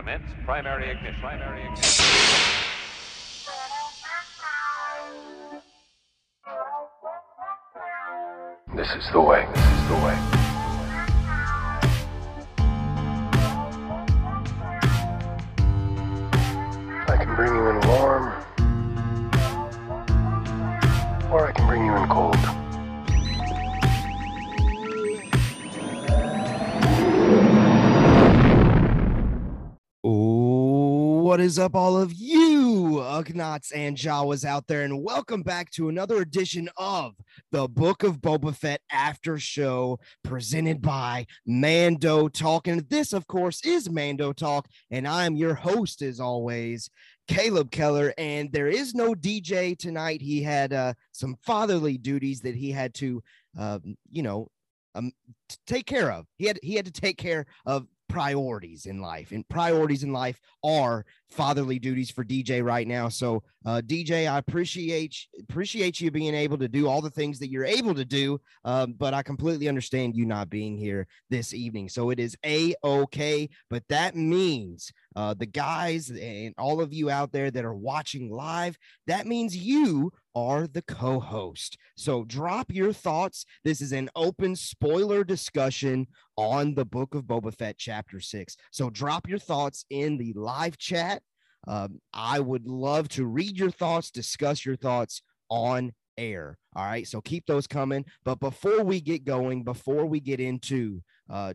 Commence primary ignition. Primary ignition. This is the way. This is the way. I can bring you in warm, or I can bring you in cold. What is up, all of you Ugnaughts and Jawas out there, and welcome back to another edition of the Book of Boba Fett After Show, presented by Mando Talk. And this, of course, is Mando Talk, and I am your host, as always, Caleb Keller. And there is no DJ tonight. He had uh, some fatherly duties that he had to, um, you know, um, take care of. He had he had to take care of priorities in life and priorities in life are fatherly duties for DJ right now. So uh, DJ, I appreciate appreciate you being able to do all the things that you're able to do, um, but I completely understand you not being here this evening. So it is a okay, but that means uh, the guys and all of you out there that are watching live, that means you are the co-host. So drop your thoughts. This is an open spoiler discussion on the Book of Boba Fett, Chapter Six. So drop your thoughts in the live chat. Um, I would love to read your thoughts, discuss your thoughts on air. All right. So keep those coming. But before we get going, before we get into uh,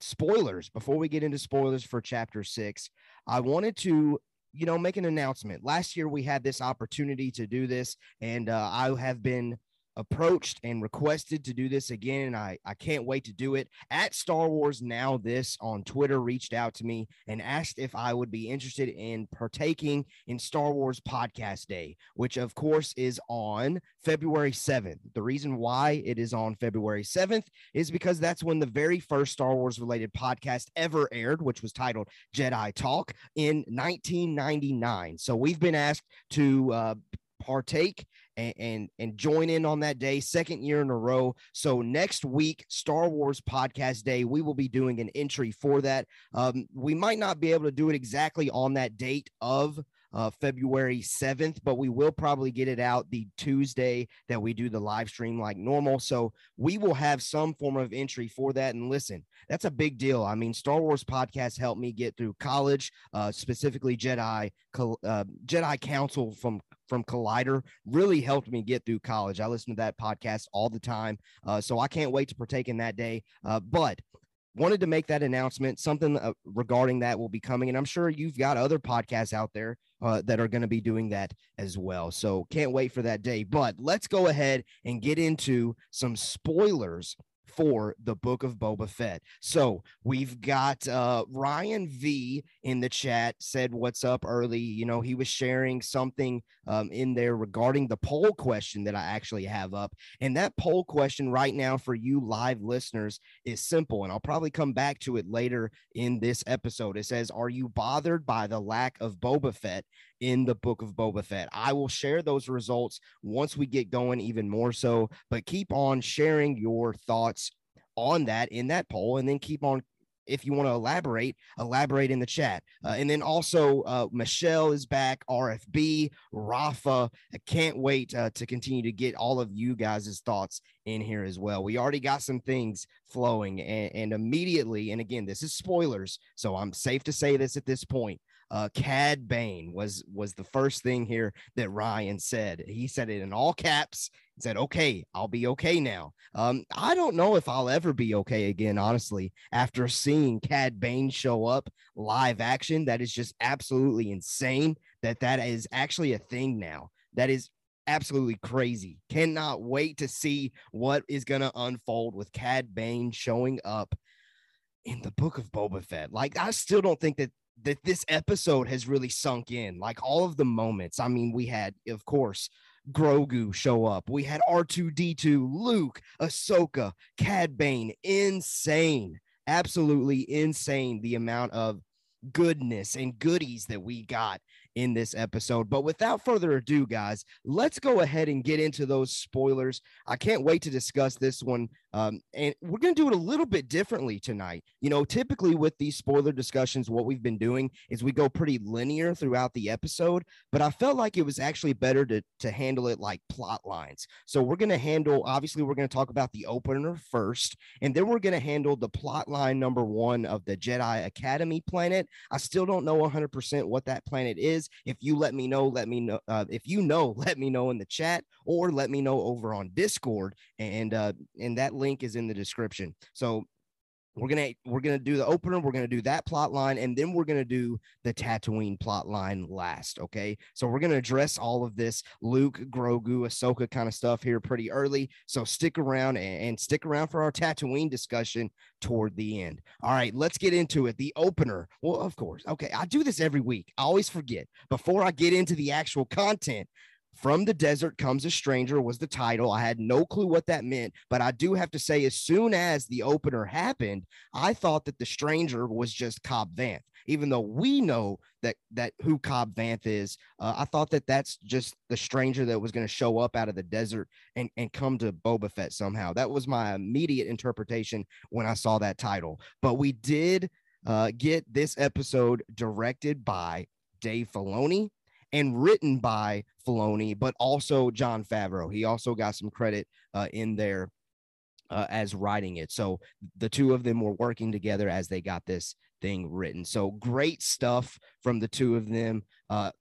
spoilers, before we get into spoilers for chapter six, I wanted to, you know, make an announcement. Last year we had this opportunity to do this, and uh, I have been approached and requested to do this again. And I, I can't wait to do it. At Star Wars Now This on Twitter reached out to me and asked if I would be interested in partaking in Star Wars Podcast Day, which of course is on February 7th. The reason why it is on February 7th is because that's when the very first Star Wars related podcast ever aired, which was titled Jedi Talk in 1999. So we've been asked to uh, partake and, and, and join in on that day second year in a row so next week star wars podcast day we will be doing an entry for that um, we might not be able to do it exactly on that date of uh, February 7th, but we will probably get it out the Tuesday that we do the live stream like normal. So we will have some form of entry for that. And listen, that's a big deal. I mean, Star Wars podcast helped me get through college, uh, specifically Jedi uh, Jedi Council from from Collider really helped me get through college. I listen to that podcast all the time, uh, so I can't wait to partake in that day. Uh, but wanted to make that announcement. Something uh, regarding that will be coming, and I'm sure you've got other podcasts out there uh, that are going to be doing that as well. So can't wait for that day. But let's go ahead and get into some spoilers for the book of Boba Fett. So we've got uh, Ryan V in the chat said, What's up early? You know, he was sharing something um, in there regarding the poll question that I actually have up. And that poll question right now for you live listeners is simple. And I'll probably come back to it later in this episode. It says, Are you bothered by the lack of Boba Fett in the book of Boba Fett? I will share those results once we get going, even more so. But keep on sharing your thoughts on that in that poll and then keep on if you want to elaborate, elaborate in the chat. Uh, and then also, uh, Michelle is back, RFB, Rafa. I can't wait uh, to continue to get all of you guys' thoughts in here as well. We already got some things flowing, and, and immediately, and again, this is spoilers, so I'm safe to say this at this point uh, Cad Bane was was the first thing here that Ryan said. He said it in all caps. and said, "Okay, I'll be okay now." Um, I don't know if I'll ever be okay again, honestly. After seeing Cad Bane show up live action, that is just absolutely insane. That that is actually a thing now. That is absolutely crazy. Cannot wait to see what is going to unfold with Cad Bane showing up in the book of Boba Fett. Like, I still don't think that that this episode has really sunk in. Like all of the moments. I mean, we had, of course, Grogu show up. We had R2D2, Luke, Ahsoka, Cad Bane. Insane. Absolutely insane the amount of goodness and goodies that we got in this episode. But without further ado, guys, let's go ahead and get into those spoilers. I can't wait to discuss this one. Um, and we're going to do it a little bit differently tonight. You know, typically with these spoiler discussions, what we've been doing is we go pretty linear throughout the episode, but I felt like it was actually better to, to handle it like plot lines. So we're going to handle, obviously, we're going to talk about the opener first, and then we're going to handle the plot line number one of the Jedi Academy planet. I still don't know 100% what that planet is. If you let me know, let me know. Uh, if you know, let me know in the chat or let me know over on Discord. And uh, and that link is in the description. So we're gonna we're gonna do the opener we're gonna do that plot line and then we're gonna do the tatooine plot line last okay? So we're gonna address all of this luke grogu ahsoka kind of stuff here pretty early. So stick around and, and stick around for our tatooine discussion toward the end. All right let's get into it. The opener. Well of course. Okay i do this every week. I always forget. Before i get into the actual content from the desert comes a stranger was the title. I had no clue what that meant, but I do have to say, as soon as the opener happened, I thought that the stranger was just Cobb Vanth. Even though we know that that who Cobb Vanth is, uh, I thought that that's just the stranger that was going to show up out of the desert and and come to Boba Fett somehow. That was my immediate interpretation when I saw that title. But we did uh, get this episode directed by Dave Filoni and written by Filoni, but also Jon Favreau. He also got some credit uh, in there uh, as writing it. So the two of them were working together as they got this thing written. So great stuff from the two of them. Uh,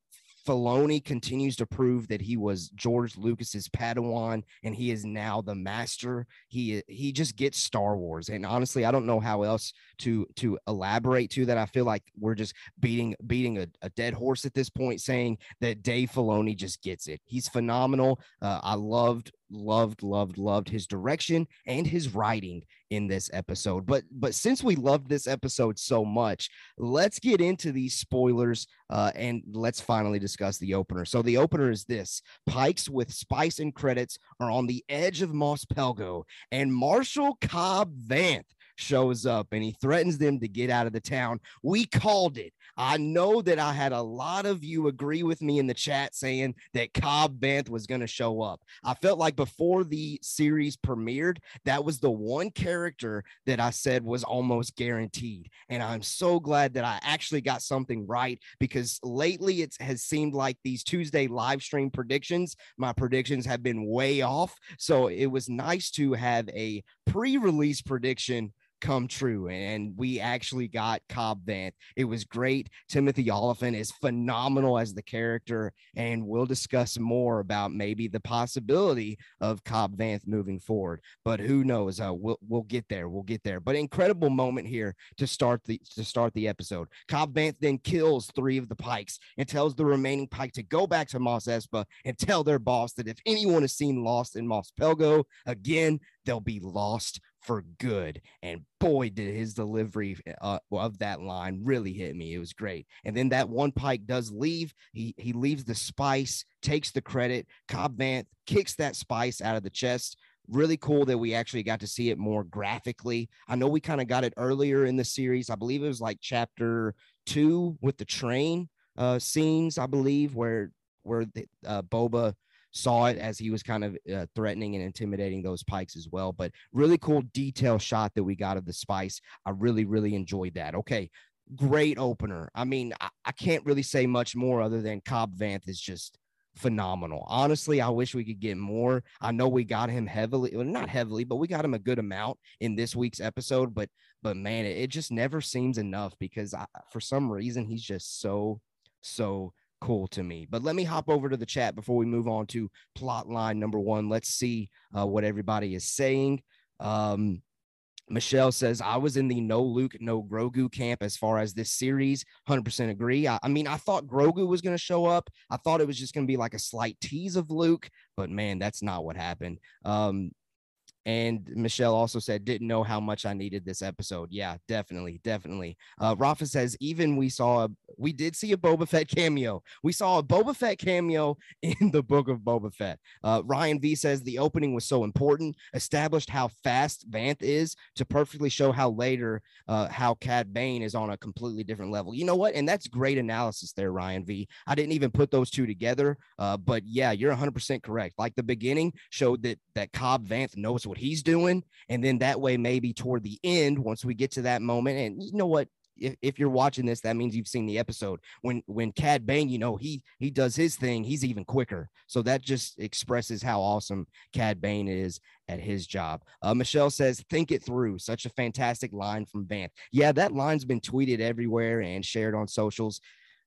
Filoni continues to prove that he was George Lucas's Padawan and he is now the master. He he just gets Star Wars. And honestly, I don't know how else to to elaborate to that. I feel like we're just beating beating a, a dead horse at this point, saying that Dave Filoni just gets it. He's phenomenal. Uh, I loved loved loved loved his direction and his writing in this episode. But but since we loved this episode so much let's get into these spoilers uh, and let's finally discuss the opener. So the opener is this. Pikes with spice and credits are on the edge of mos pelgo and marshall cobb vanth shows up and he threatens them to get out of the town. We called it. I know that I had a lot of you agree with me in the chat saying that Cobb Vanth was going to show up. I felt like before the series premiered, that was the one character that I said was almost guaranteed. And I'm so glad that I actually got something right because lately it has seemed like these Tuesday live stream predictions, my predictions have been way off. So it was nice to have a pre release prediction come true. And we actually got Cobb Vanth. It was great. Timothy Olyphant is phenomenal as the character. And we'll discuss more about maybe the possibility of Cobb Vanth moving forward. But who knows? Uh, we'll we'll get there. We'll get there. But incredible moment here to start the to start the episode. Cobb Vanth then kills three of the pikes and tells the remaining pike to go back to Mos Espa and tell their boss that if anyone is seen lost in Mos Pelgo again, they'll be lost for good. And boy, did his delivery uh, of that line really hit me. It was great. And then that one pike does leave. He he leaves the spice, takes the credit. Cobb Vanth kicks that spice out of the chest. Really cool that we actually got to see it more graphically. I know we kind of got it earlier in the series. I believe it was like chapter two with the train uh, scenes. I believe where where the, uh, Boba saw it as he was kind of uh, threatening and intimidating those pikes as well. But really cool detail shot that we got of the spice. I really, really enjoyed that. Okay. Great opener. I mean, I, I can't really say much more other than Cobb Vanth is just phenomenal. Honestly, I wish we could get more. I know we got him heavily, well, not heavily, but we got him a good amount in this week's episode. But but man, it, it just never seems enough because I, for some reason he's just so so cool to me. But let me hop over to the chat before we move on to plot line number one. Let's see uh, what everybody is saying. Um, Michelle says, I was in the no Luke, no Grogu camp as far as this series. 100% agree. I, I mean, I thought Grogu was going to show up. I thought it was just going to be like a slight tease of Luke, but man, that's not what happened. Um, and Michelle also said, didn't know how much I needed this episode. Yeah, definitely, definitely. Uh, Rafa says, even we saw we did see a Boba Fett cameo. We saw a Boba Fett cameo in the book of Boba Fett. Uh, Ryan V says the opening was so important, established how fast Vanth is to perfectly show how later uh, how Cad Bane is on a completely different level. You know what? And that's great analysis there, Ryan V. I didn't even put those two together, uh, but yeah, you're 100% correct. Like the beginning showed that that Cobb Vanth knows what he's doing, and then that way maybe toward the end, once we get to that moment, and you know what? if, if you're watching this, that means you've seen the episode. When when Cad Bane, you know, he he does his thing, he's even quicker. So that just expresses how awesome Cad Bane is at his job. Uh, Michelle says, "Think it through." Such a fantastic line from Vanth. Yeah, that line's been tweeted everywhere and shared on socials.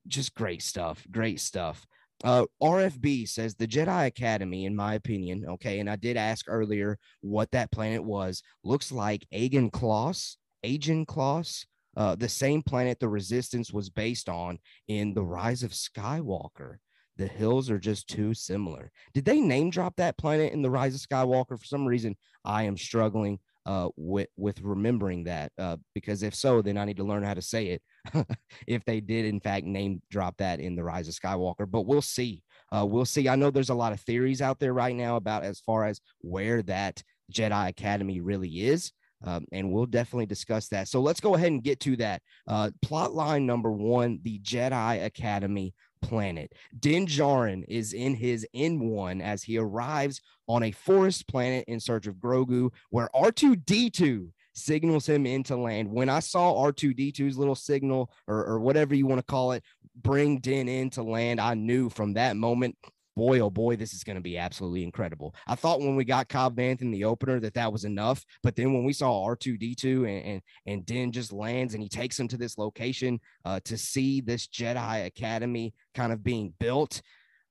Just great stuff. Great stuff. Uh, RFB says the Jedi Academy, in my opinion, okay, and I did ask earlier what that planet was. Looks like Ajan Kloss, Ajan Kloss, uh, the same planet the resistance was based on in the rise of skywalker. The hills are just too similar. Did they name drop that planet in the rise of skywalker? For some reason i am struggling uh, with with remembering that uh, because if so then i need to learn how to say it if they did in fact name drop that in the rise of skywalker but we'll see uh, we'll see i know there's a lot of theories out there right now about as far as where that jedi academy really is um, and we'll definitely discuss that. So let's go ahead and get to that. Uh, plot line number one the Jedi Academy planet. Din Djarin is in his N1 as he arrives on a forest planet in search of Grogu, where R2D2 signals him into land. When I saw R2D2's little signal or, or whatever you want to call it bring Din into land, I knew from that moment boy, oh boy, this is going to be absolutely incredible. I thought when we got Cobb Vanth in the opener that that was enough, but then when we saw R2D2 and and, and Din just lands and he takes him to this location uh, to see this Jedi Academy kind of being built,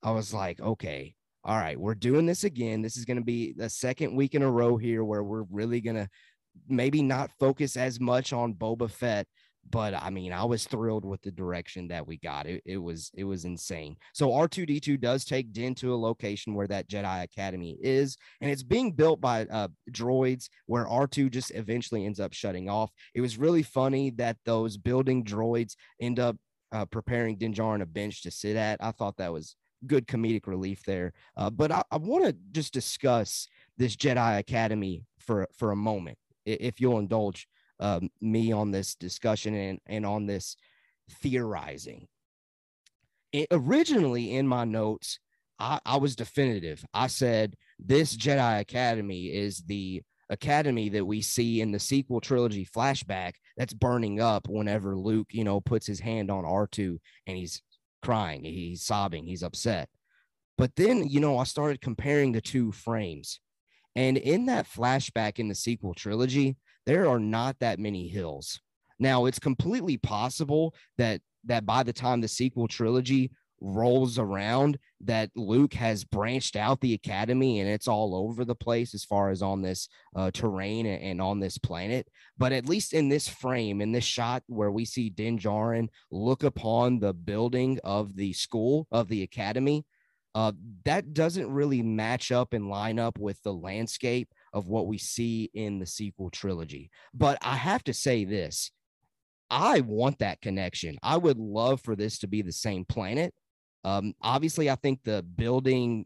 I was like, okay, all right, we're doing this again. This is going to be the second week in a row here where we're really going to maybe not focus as much on Boba Fett but I mean, I was thrilled with the direction that we got. It, it was it was insane. So R2D2 does take Din to a location where that Jedi Academy is, and it's being built by uh, droids where R2 just eventually ends up shutting off. It was really funny that those building droids end up uh, preparing Din Djarin a bench to sit at. I thought that was good comedic relief there. Uh, but I, I want to just discuss this Jedi Academy for for a moment, if you'll indulge um, me on this discussion and, and on this theorizing. It, originally, in my notes, I, I was definitive. I said this Jedi Academy is the academy that we see in the sequel trilogy flashback that's burning up whenever Luke, you know, puts his hand on R2 and he's crying, he's sobbing, he's upset. But then, you know, I started comparing the two frames. And in that flashback in the sequel trilogy, there are not that many hills. Now, it's completely possible that that by the time the sequel trilogy rolls around that Luke has branched out the academy and it's all over the place as far as on this uh, terrain and, on this planet. But at least in this frame, in this shot where we see Din Djarin look upon the building of the school of the academy, uh, that doesn't really match up and line up with the landscape of what we see in the sequel trilogy. But I have to say this I want that connection. I would love for this to be the same planet. Um, obviously, I think the building,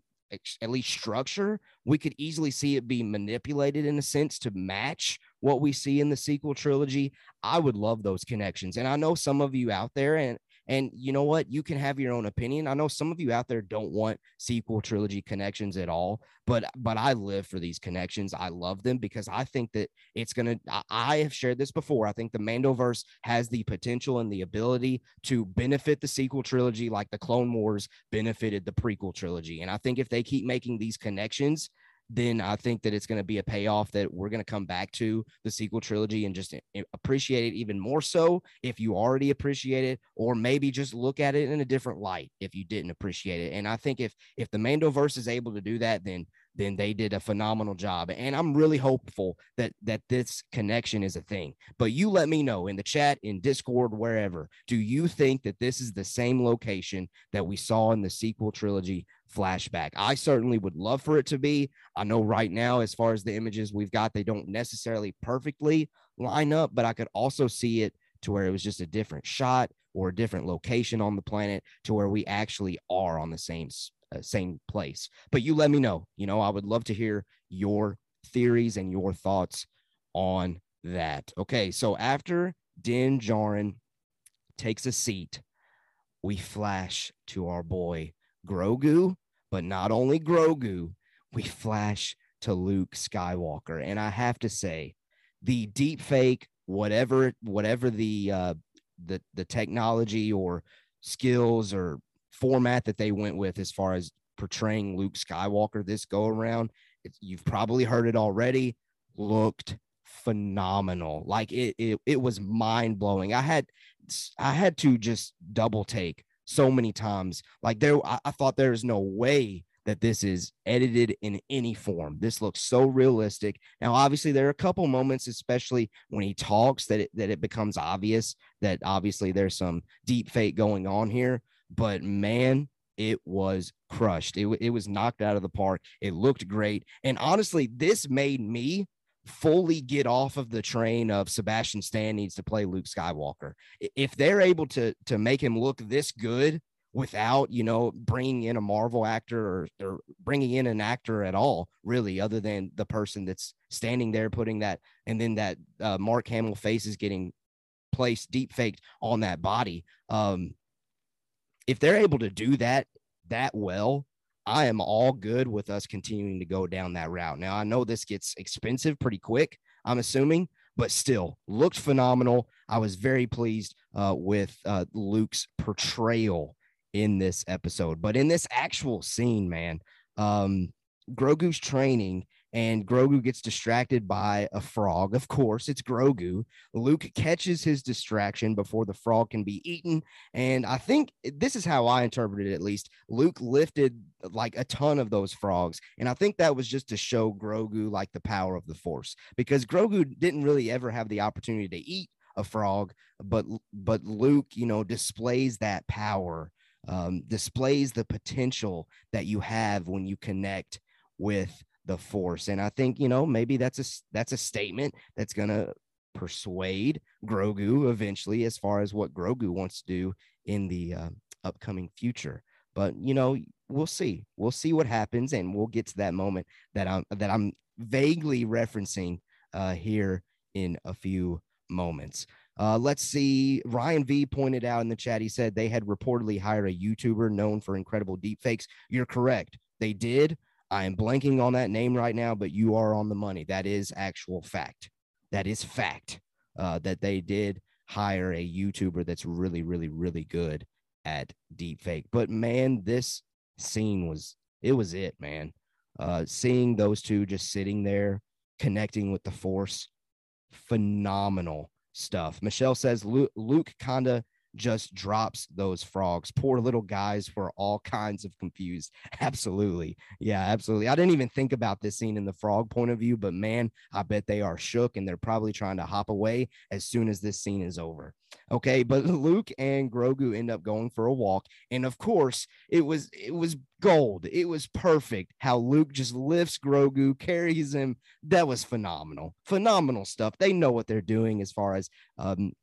at least structure, we could easily see it be manipulated in a sense to match what we see in the sequel trilogy. I would love those connections. And I know some of you out there, and and you know what? You can have your own opinion. I know some of you out there don't want sequel trilogy connections at all, but but I live for these connections. I love them because I think that it's gonna. I, have shared this before. I think the Mandoverse has the potential and the ability to benefit the sequel trilogy like the Clone Wars benefited the prequel trilogy. And I think if they keep making these connections, then I think that it's going to be a payoff that we're going to come back to the sequel trilogy and just eh, eh, appreciate it even more so if you already appreciate it, or maybe just look at it in a different light if you didn't appreciate it. And I think if if the Mandoverse is able to do that, then then they did a phenomenal job. And I'm really hopeful that that this connection is a thing. But you let me know in the chat, in Discord, wherever. Do you think that this is the same location that we saw in the sequel trilogy flashback? I certainly would love for it to be. I know right now, as far as the images we've got, they don't necessarily perfectly line up, but I could also see it to where it was just a different shot or a different location on the planet to where we actually are on the same uh, same place. But you let me know. You know, I would love to hear your theories and your thoughts on that. Okay, so after Din Djarin takes a seat, we flash to our boy Grogu, but not only Grogu, we flash to Luke Skywalker. And I have to say, the deep fake, whatever, whatever the uh the the technology or skills or format that they went with as far as portraying Luke Skywalker this go around, you've probably heard it already, looked phenomenal. Like it, it, it was mind blowing. I had, I had to just double take so many times. Like there, I, I thought there is no way that this is edited in any form. This looks so realistic. Now, obviously, there are a couple moments, especially when he talks, that it, that it becomes obvious that obviously there's some deep fake going on here. But man, it was crushed. It, it was knocked out of the park. It looked great. And honestly, this made me fully get off of the train of Sebastian Stan needs to play Luke Skywalker. If they're able to to make him look this good without, you know, bringing in a Marvel actor or, or bringing in an actor at all, really, other than the person that's standing there putting that, and then that uh, Mark Hamill face is getting placed deep faked on that body. Um, if they're able to do that that well, I am all good with us continuing to go down that route. Now, I know this gets expensive pretty quick, I'm assuming, but still looked phenomenal. I was very pleased uh, with uh, Luke's portrayal in this episode. But in this actual scene, man, um, Grogu's training and Grogu gets distracted by a frog. Of course, it's Grogu. Luke catches his distraction before the frog can be eaten. And I think this is how I interpreted it at least. Luke lifted like a ton of those frogs. And I think that was just to show Grogu like the power of the force because Grogu didn't really ever have the opportunity to eat a frog, but but Luke, you know, displays that power, um, displays the potential that you have when you connect with the force and i think you know maybe that's a that's a statement that's going to persuade grogu eventually as far as what grogu wants to do in the uh, upcoming future but you know we'll see we'll see what happens and we'll get to that moment that i'm that i'm vaguely referencing uh here in a few moments uh, let's see. Ryan V pointed out in the chat, he said they had reportedly hired a YouTuber known for incredible deepfakes. You're correct. They did. I am blanking on that name right now, but you are on the money. That is actual fact. That is fact uh, that they did hire a YouTuber that's really, really, really good at deepfake. But man, this scene was it was it, man. Uh, seeing those two just sitting there connecting with the force, phenomenal stuff. Michelle says Luke, Luke kinda just drops those frogs. Poor little guys were all kinds of confused. Absolutely. Yeah, absolutely. I didn't even think about this scene in the frog point of view, but man, I bet they are shook and they're probably trying to hop away as soon as this scene is over. Okay, but Luke and Grogu end up going for a walk. And of course, it was it was gold. It was perfect how Luke just lifts Grogu, carries him. That was phenomenal. Phenomenal stuff. They know what they're doing as far as um,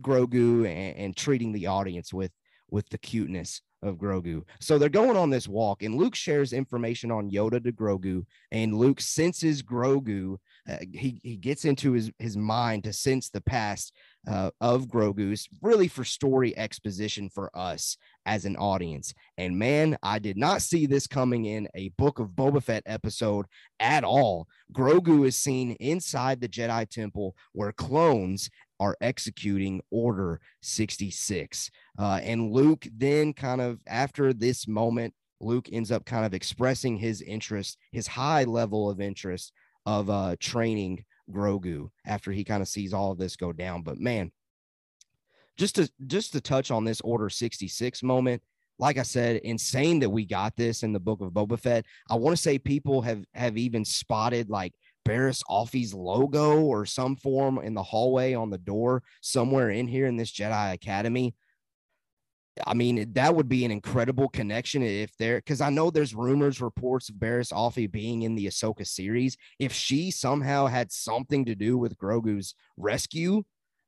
Grogu and, and treating the audience with with the cuteness of Grogu. So they're going on this walk, and Luke shares information on Yoda to Grogu, and Luke senses Grogu. Uh, he he gets into his his mind to sense the past uh, of Grogu's, really for story exposition for us as an audience. And man, I did not see this coming in a Book of Boba Fett episode at all. Grogu is seen inside the Jedi Temple where clones are executing Order 66. Uh, and Luke then kind of after this moment, Luke ends up kind of expressing his interest, his high level of interest of uh, training Grogu after he kind of sees all of this go down. But man, just to just to touch on this Order 66 moment, like I said, insane that we got this in the book of Boba Fett. I want to say people have have even spotted like Barriss Offee's logo or some form in the hallway on the door somewhere in here in this Jedi Academy. I mean, that would be an incredible connection if there, because I know there's rumors, reports of Barriss Offee being in the Ahsoka series. If she somehow had something to do with Grogu's rescue,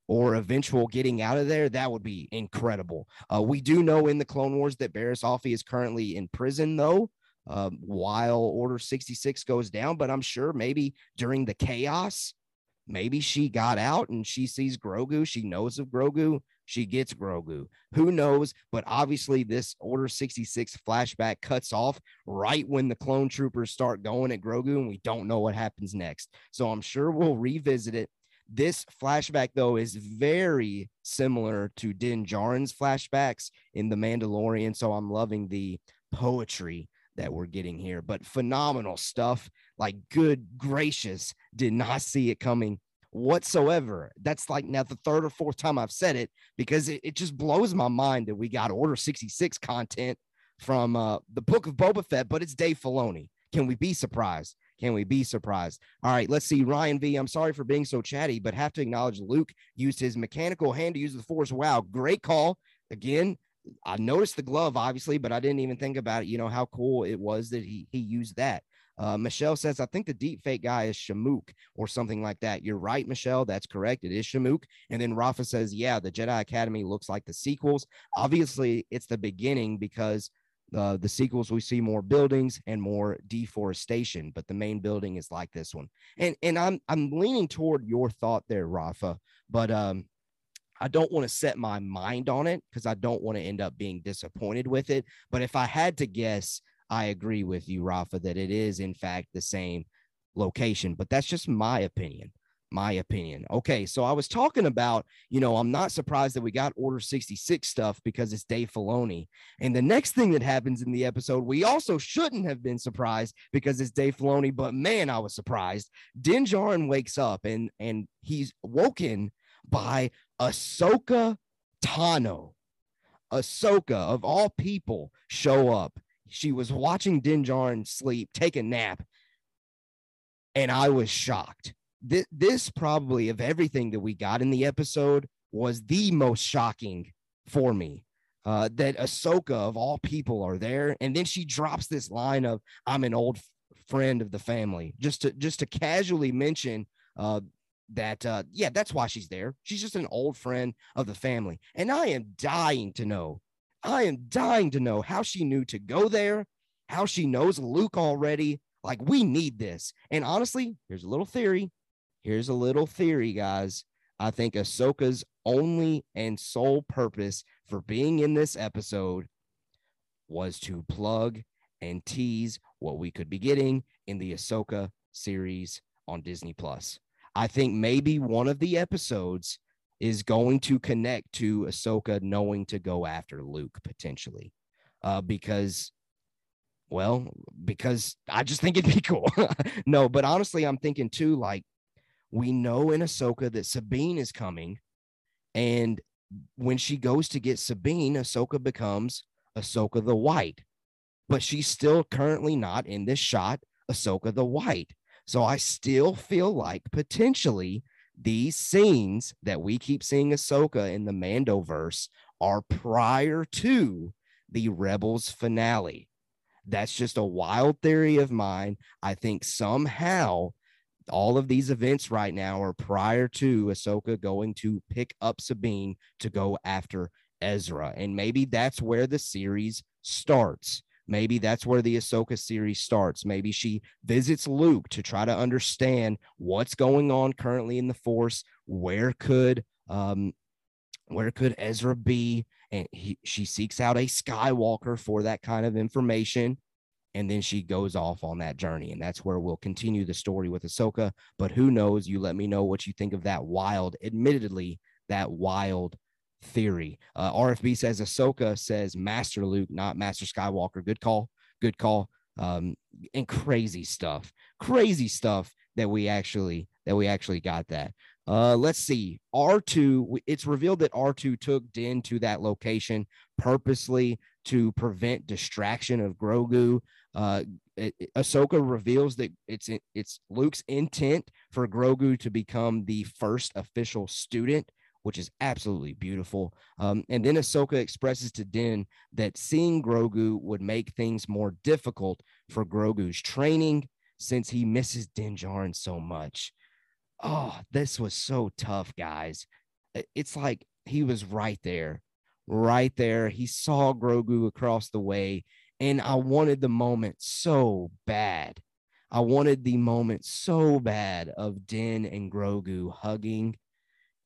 or eventual getting out of there, that would be incredible. Uh, we do know in the Clone Wars that Barriss Offee is currently in prison, though, uh, while Order 66 goes down. But I'm sure maybe during the chaos, maybe she got out and she sees Grogu. She knows of Grogu. She gets Grogu. Who knows? But obviously, this Order 66 flashback cuts off right when the clone troopers start going at Grogu, and we don't know what happens next. So I'm sure we'll revisit it this flashback, though, is very similar to Din Djarin's flashbacks in The Mandalorian. So I'm loving the poetry that we're getting here, but phenomenal stuff. Like, good gracious, did not see it coming whatsoever. That's like now the third or fourth time I've said it because it, it just blows my mind that we got Order 66 content from uh, the book of Boba Fett, but it's Dave Filoni. Can we be surprised? Can we be surprised? All right, let's see. Ryan V. I'm sorry for being so chatty, but have to acknowledge Luke used his mechanical hand to use the force. Wow, great call. Again, I noticed the glove, obviously, but I didn't even think about it. You know how cool it was that he he used that. Uh, Michelle says, I think the deep fake guy is Shamook or something like that. You're right, Michelle. That's correct. It is Shamook. And then Rafa says, Yeah, the Jedi Academy looks like the sequels. Obviously, it's the beginning because uh, the sequels we see more buildings and more deforestation, but the main building is like this one. And and I'm I'm leaning toward your thought there, Rafa, but um, I don't want to set my mind on it because I don't want to end up being disappointed with it. But if I had to guess, I agree with you, Rafa, that it is in fact the same location. But that's just my opinion my opinion. Okay, so I was talking about, you know, I'm not surprised that we got Order 66 stuff because it's Dave Filoni. And the next thing that happens in the episode, we also shouldn't have been surprised because it's Dave Filoni, but man, I was surprised. Din Djarin wakes up and and he's woken by Ahsoka Tano. Ahsoka, of all people, show up. She was watching Din Djarin sleep, take a nap, and I was shocked th- this probably of everything that we got in the episode was the most shocking for me. Uh, that Ahsoka of all people are there, and then she drops this line of "I'm an old f- friend of the family," just to just to casually mention uh, that uh, yeah, that's why she's there. She's just an old friend of the family, and I am dying to know. I am dying to know how she knew to go there, how she knows Luke already. Like we need this. And honestly, here's a little theory. Here's a little theory, guys. I think Ahsoka's only and sole purpose for being in this episode was to plug and tease what we could be getting in the Ahsoka series on Disney Plus. I think maybe one of the episodes is going to connect to Ahsoka knowing to go after Luke potentially, uh, because, well, because I just think it'd be cool. no, but honestly, I'm thinking too, like we know in Ahsoka that Sabine is coming. And when she goes to get Sabine, Ahsoka becomes Ahsoka the White. But she's still currently not in this shot, Ahsoka the White. So I still feel like potentially these scenes that we keep seeing Ahsoka in the Mandoverse are prior to the Rebels finale. That's just a wild theory of mine. I think somehow all of these events right now are prior to Ahsoka going to pick up Sabine to go after Ezra. And maybe that's where the series starts. Maybe that's where the Ahsoka series starts. Maybe she visits Luke to try to understand what's going on currently in the Force. Where could um, where could Ezra be? And he, she seeks out a Skywalker for that kind of information and then she goes off on that journey. And that's where we'll continue the story with Ahsoka. But who knows? You let me know what you think of that wild, admittedly, that wild theory. Uh, RFB says Ahsoka says Master Luke, not Master Skywalker. Good call. Good call. Um, and crazy stuff. Crazy stuff that we actually that we actually got that. Uh, let's see. R2, it's revealed that R2 took Din to that location purposely to prevent distraction of Grogu. Uh, it, Ahsoka reveals that it's it's Luke's intent for Grogu to become the first official student, which is absolutely beautiful. Um, and then Ahsoka expresses to Din that seeing Grogu would make things more difficult for Grogu's training since he misses Din Djarin so much. Oh, this was so tough, guys. it's like he was right there, right there. He saw Grogu across the way, and I wanted the moment so bad. I wanted the moment so bad of Din and Grogu hugging,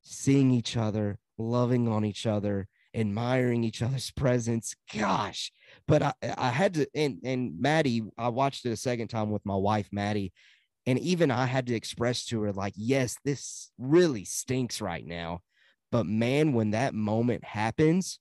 seeing each other, loving on each other, admiring each other's presence. Gosh, but I, I had to, and and Maddie, I watched it a second time with my wife, Maddie, and even I had to express to her, like, yes, this really stinks right now. But man, when that moment happens,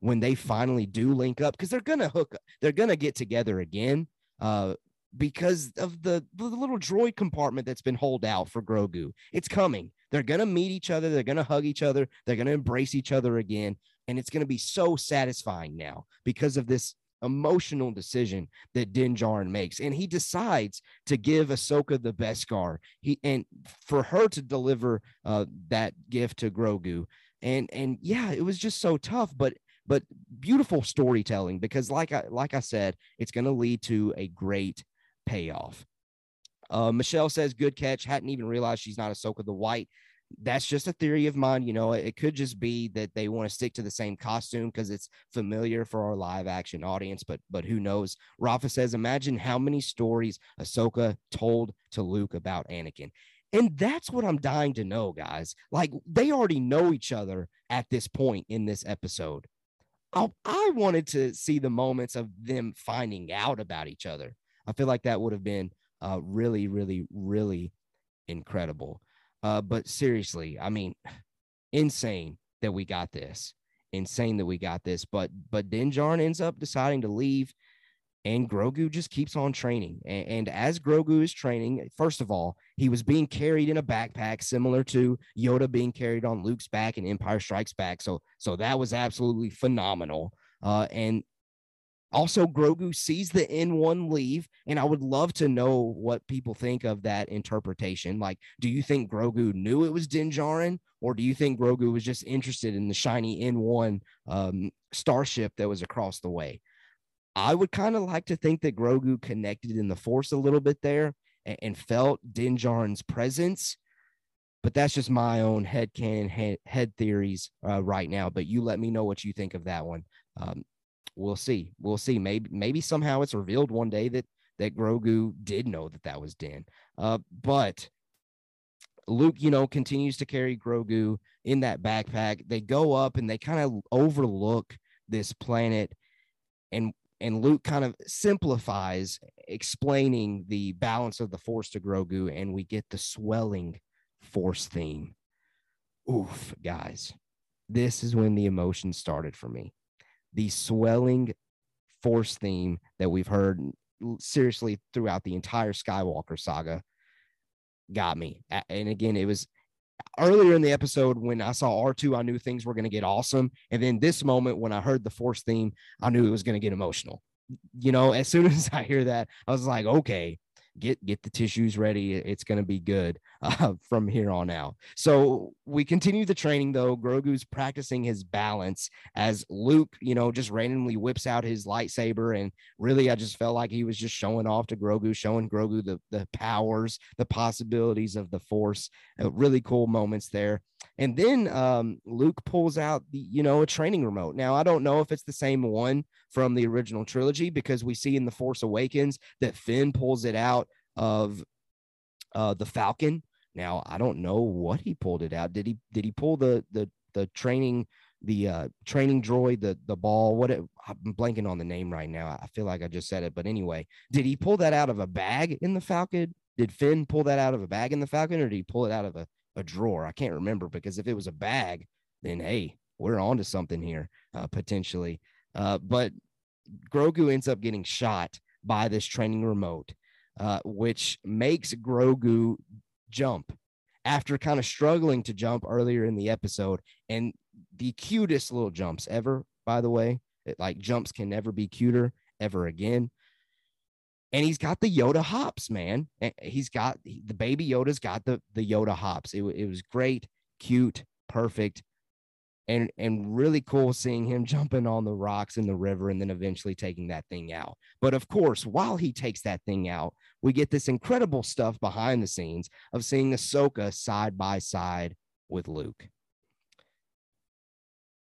when they finally do link up, because they're gonna hook, up, they're gonna get together again. Uh, because of the, the little droid compartment that's been holed out for Grogu. It's coming. They're going to meet each other. They're going to hug each other. They're going to embrace each other again. And it's going to be so satisfying now because of this emotional decision that Din Djarin makes. And he decides to give Ahsoka the Beskar. He and for her to deliver uh, that gift to Grogu. And and yeah, it was just so tough, but but beautiful storytelling because like I like I said, it's going to lead to a great payoff. Uh, Michelle says, good catch. Hadn't even realized she's not Ahsoka the White. That's just a theory of mine. You know, it, it could just be that they want to stick to the same costume because it's familiar for our live action audience, but but who knows? Rafa says, imagine how many stories Ahsoka told to Luke about Anakin. And that's what I'm dying to know, guys. Like they already know each other at this point in this episode. I, I wanted to see the moments of them finding out about each other. I feel like that would have been uh, really, really, really incredible. Uh, but seriously, I mean, insane that we got this. Insane that we got this. But but Din ends up deciding to leave, and Grogu just keeps on training. And, and as Grogu is training, first of all, he was being carried in a backpack, similar to Yoda being carried on Luke's back in Empire Strikes Back. So so that was absolutely phenomenal. Uh, and also, Grogu sees the N1 leave, and I would love to know what people think of that interpretation. Like, do you think Grogu knew it was Din Djarin, or do you think Grogu was just interested in the shiny N1 um, starship that was across the way? I would kind of like to think that Grogu connected in the Force a little bit there and, and felt Din Djarin's presence. But that's just my own head canon, head, head theories uh, right now. But you let me know what you think of that one. Um, we'll see. We'll see. Maybe maybe somehow it's revealed one day that that Grogu did know that that was Din. Uh, but Luke, you know, continues to carry Grogu in that backpack. They go up and they kind of overlook this planet, and and Luke kind of simplifies explaining the balance of the Force to Grogu, and we get the swelling Force theme. Oof, guys, this is when the emotion started for me the swelling force theme that we've heard seriously throughout the entire Skywalker saga got me. And again, it was uh, earlier in the episode when I saw R2, I knew things were going to get awesome. And then this moment when I heard the force theme, I knew it was going to get emotional. You know, as soon as I hear that, I was like, okay, get get the tissues ready it's going to be good uh, from here on out so we continue the training though grogu's practicing his balance as luke you know just randomly whips out his lightsaber and really i just felt like he was just showing off to grogu showing grogu the the powers the possibilities of the force uh, really cool moments there and then um, Luke pulls out the, you know, a training remote. Now, I don't know if it's the same one from the original trilogy because we see in The Force Awakens that Finn pulls it out of uh, the Falcon. Now, I don't know what he pulled it out. Did he did he pull the the the training the uh training droid the the ball what it, i'm blanking on the name right now i feel like i just said it but anyway did he pull that out of a bag in the falcon did finn pull that out of a bag in the falcon or did he pull it out of a a drawer. I can't remember because if it was a bag, then hey, we're on to something here uh, potentially. Uh, but Grogu ends up getting shot by this training remote, uh, which makes Grogu jump after kind of struggling to jump earlier in the episode. And the cutest little jumps ever, by the way. It, like jumps can never be cuter ever again and he's got the Yoda hops, man. He's got the baby Yoda's got the the Yoda hops. It, it was great, cute, perfect, and and really cool seeing him jumping on the rocks in the river and then eventually taking that thing out. But of course, while he takes that thing out, we get this incredible stuff behind the scenes of seeing Ahsoka side by side with Luke.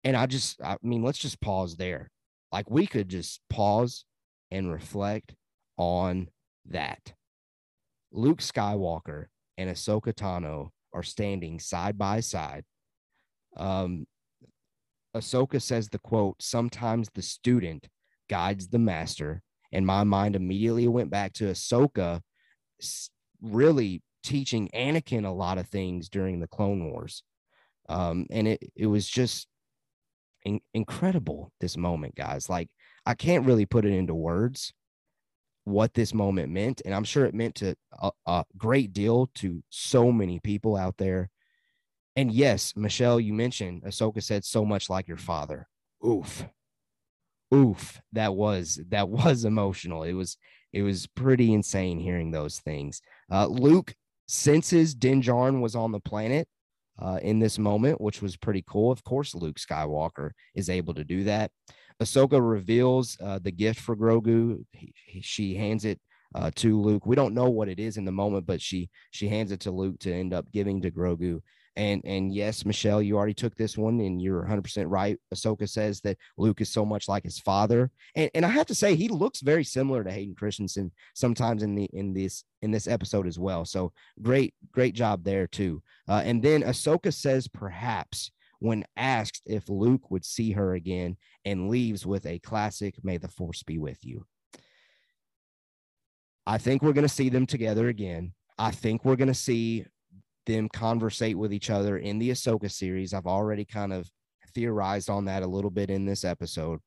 And I just, I mean, let's just pause there. Like we could just pause and reflect on that. Luke Skywalker and Ahsoka Tano are standing side by side. Um, Ahsoka says the quote, sometimes the student guides the master. And my mind immediately went back to Ahsoka really teaching Anakin a lot of things during the Clone Wars. Um, and it, it was just in- incredible, this moment, guys. Like, I can't really put it into words what this moment meant. And I'm sure it meant to a, a great deal to so many people out there. And yes, Michelle, you mentioned Ahsoka said so much like your father. Oof. Oof. That was that was emotional. It was it was pretty insane hearing those things. Uh, Luke senses Din was on the planet uh, in this moment, which was pretty cool. Of course, Luke Skywalker is able to do that. Ahsoka reveals uh, the gift for Grogu. He, he, she hands it uh, to Luke. We don't know what it is in the moment, but she she hands it to Luke to end up giving to Grogu. And and yes, Michelle, you already took this one, and you're 100 percent right. Ahsoka says that Luke is so much like his father, and and I have to say he looks very similar to Hayden Christensen sometimes in the in this in this episode as well. So great great job there too. Uh, and then Ahsoka says perhaps when asked if Luke would see her again, and leaves with a classic "May the Force be with you." I think we're going to see them together again. I think we're going to see them conversate with each other in the Ahsoka series. I've already kind of theorized on that a little bit in this episode.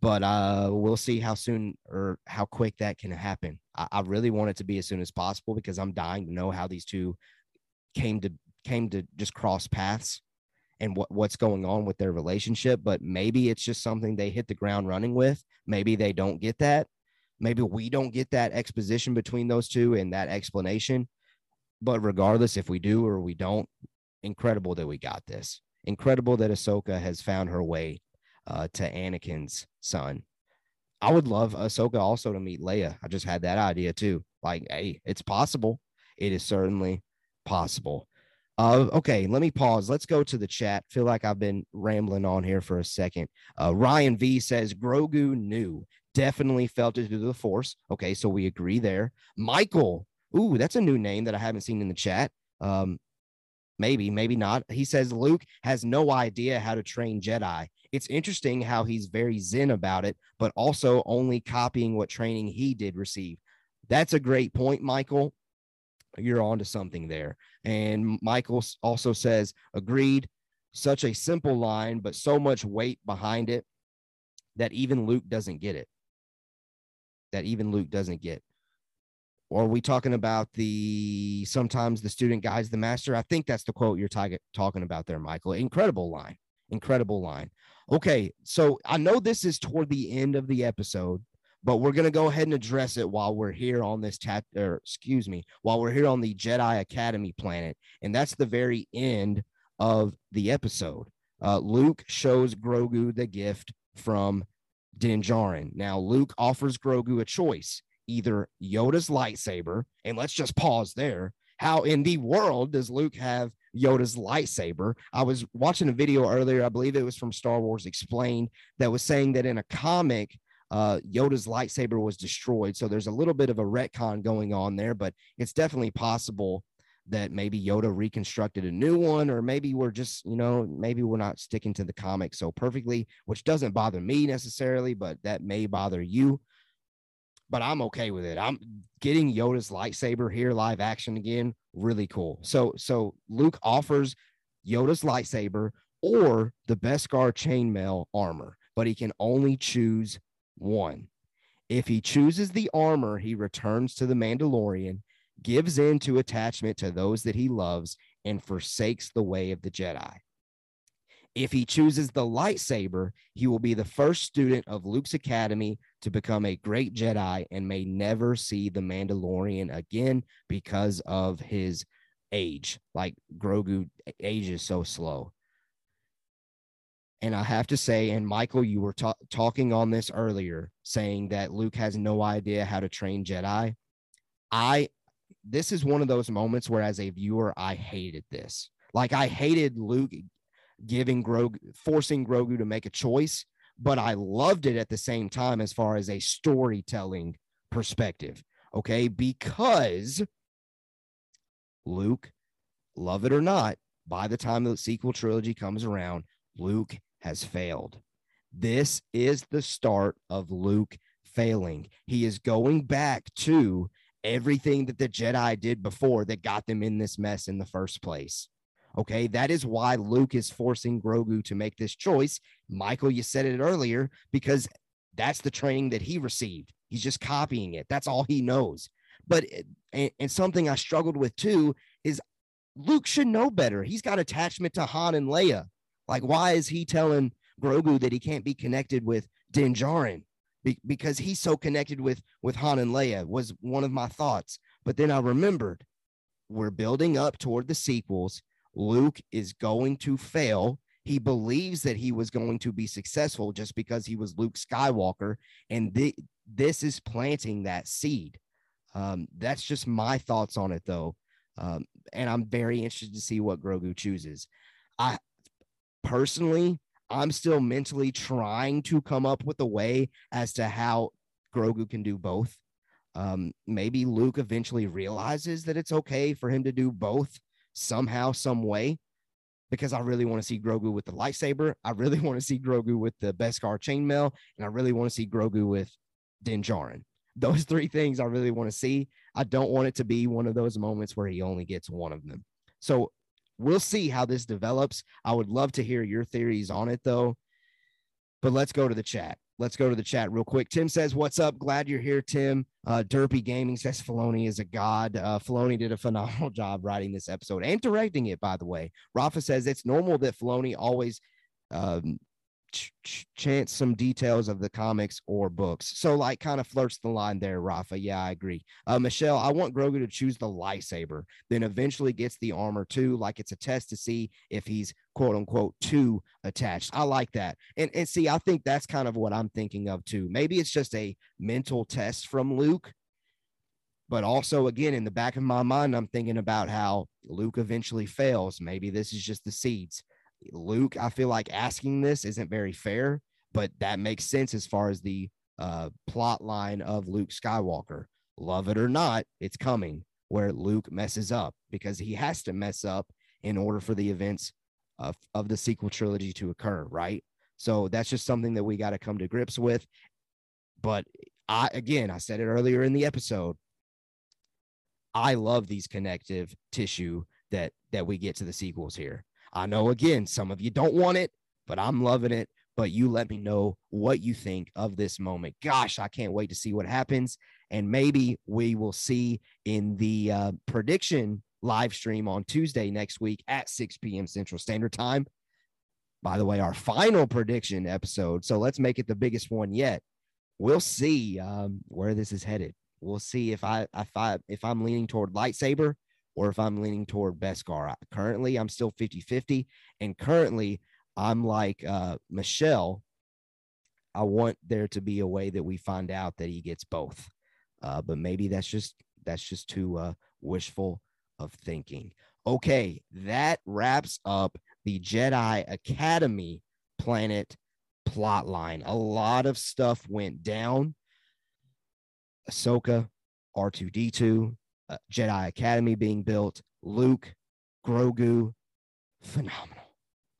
But uh, we'll see how soon or how quick that can happen. I, I really want it to be as soon as possible because I'm dying to know how these two came to came to just cross paths and what, what's going on with their relationship. But maybe it's just something they hit the ground running with. Maybe they don't get that. Maybe we don't get that exposition between those two and that explanation. But regardless, if we do or we don't, incredible that we got this. Incredible that Ahsoka has found her way uh, to Anakin's son. I would love Ahsoka also to meet Leia. I just had that idea too. Like, hey, it's possible. It is certainly possible. Uh, okay, let me pause. Let's go to the chat. Feel like I've been rambling on here for a second. Uh, Ryan V says Grogu knew, definitely felt it through the Force. Okay, so we agree there. Michael Ooh, that's a new name that I haven't seen in the chat. Um, maybe, maybe not. He says Luke has no idea how to train Jedi. It's interesting how he's very zen about it, but also only copying what training he did receive. That's a great point, Michael. You're on to something there. And Michael also says, agreed. Such a simple line, but so much weight behind it that even Luke doesn't get it. That even Luke doesn't get. Or are we talking about the sometimes the student guides the master? I think that's the quote you're t- talking about there, Michael. Incredible line. Incredible line. Okay, so I know this is toward the end of the episode, but we're going to go ahead and address it while we're here on this tat or excuse me, while we're here on the Jedi Academy planet. And that's the very end of the episode. Uh, Luke shows Grogu the gift from Din Djarin. Now, Luke offers Grogu a choice either Yoda's lightsaber, and let's just pause there. How in the world does Luke have Yoda's lightsaber? I was watching a video earlier, I believe it was from Star Wars Explained, that was saying that in a comic, uh, Yoda's lightsaber was destroyed. So there's a little bit of a retcon going on there, but it's definitely possible that maybe Yoda reconstructed a new one, or maybe we're just, you know, maybe we're not sticking to the comic so perfectly, which doesn't bother me necessarily, but that may bother you but I'm okay with it. I'm getting Yoda's lightsaber here live action again. Really cool. So so Luke offers Yoda's lightsaber or the Beskar chainmail armor, but he can only choose one. If he chooses the armor, he returns to the Mandalorian, gives in to attachment to those that he loves, and forsakes the way of the Jedi. If he chooses the lightsaber, he will be the first student of Luke's academy to become a great Jedi and may never see the Mandalorian again because of his age. Like Grogu ages so slow. And I have to say, and Michael, you were ta- talking on this earlier, saying that Luke has no idea how to train Jedi. I, this is one of those moments where, as a viewer, I hated this. Like, I hated Luke giving Grogu, forcing Grogu to make a choice, but I loved it at the same time as far as a storytelling perspective. Okay. Because Luke, love it or not, by the time the sequel trilogy comes around, Luke has failed. This is the start of Luke failing. He is going back to everything that the Jedi did before that got them in this mess in the first place. Okay, that is why Luke is forcing Grogu to make this choice. Michael, you said it earlier because that's the training that he received. He's just copying it. That's all he knows. But eh, and, and something I struggled with too is Luke should know better. He's got attachment to Han and Leia. Like, why is he telling Grogu that he can't be connected with Din Djarin? Be- because he's so connected with with Han and Leia was one of my thoughts. But then I remembered we're building up toward the sequels. Luke is going to fail. He believes that he was going to be successful just because he was Luke Skywalker. And th- this is planting that seed. Um, that's just my thoughts on it, though. Um, and I'm very interested to see what Grogu chooses. I personally, I'm still mentally trying to come up with a way as to how Grogu can do both. Um, maybe Luke eventually realizes that it's okay for him to do both somehow, some way, because I really want to see Grogu with the lightsaber. I really want to see Grogu with the Beskar chainmail, and I really want to see Grogu with Din Djarin. Those three things I really want to see. I don't want it to be one of those moments where he only gets one of them. So we'll see how this develops. I would love to hear your theories on it, though. But let's go to the chat. Let's go to the chat real quick. Tim says, What's up? Glad you're here, Tim. Uh, Derpy Gaming says Filoni is a god. Uh, Filoni did a phenomenal job writing this episode and directing it, by the way. Rafa says it's normal that Filoni always um, ch- ch- chance some details of the comics or books. So, like, kind of flirts the line there, Rafa. Yeah, I agree. Uh, Michelle, I want Grogu to choose the lightsaber, then eventually gets the armor too. Like, it's a test to see if he's quote unquote too attached. I like that. And, and see, I think that's kind of what I'm thinking of too. Maybe it's just a mental test from Luke. But also, again, in the back of my mind, I'm thinking about how Luke eventually fails. Maybe this is just the seeds. Luke, I feel like asking this isn't very fair, but that makes sense as far as the uh, plot line of Luke Skywalker. Love it or not, it's coming where Luke messes up because he has to mess up in order for the events of, of the sequel trilogy to occur, right? So that's just something that we got to come to grips with. But I, again, I said it earlier in the episode. I love these connective tissue that that we get to the sequels here. I know again, some of you don't want it, but I'm loving it. But you let me know what you think of this moment. Gosh, I can't wait to see what happens. And maybe we will see in the uh, prediction live stream on Tuesday next week at 6 p.m. Central Standard Time. By the way, our final prediction episode. So let's make it the biggest one yet. We'll see um, where this is headed. We'll see if I if I if I'm leaning toward lightsaber or if I'm leaning toward Beskar. Currently, I'm still 50 50. And currently, I'm like uh, Michelle. I want there to be a way that we find out that he gets both. Uh, but maybe that's just that's just too uh, wishful of thinking. Okay, that wraps up the Jedi Academy planet plot line. A lot of stuff went down. Ahsoka, R2D2, uh, Jedi Academy being built, Luke, Grogu, phenomenal,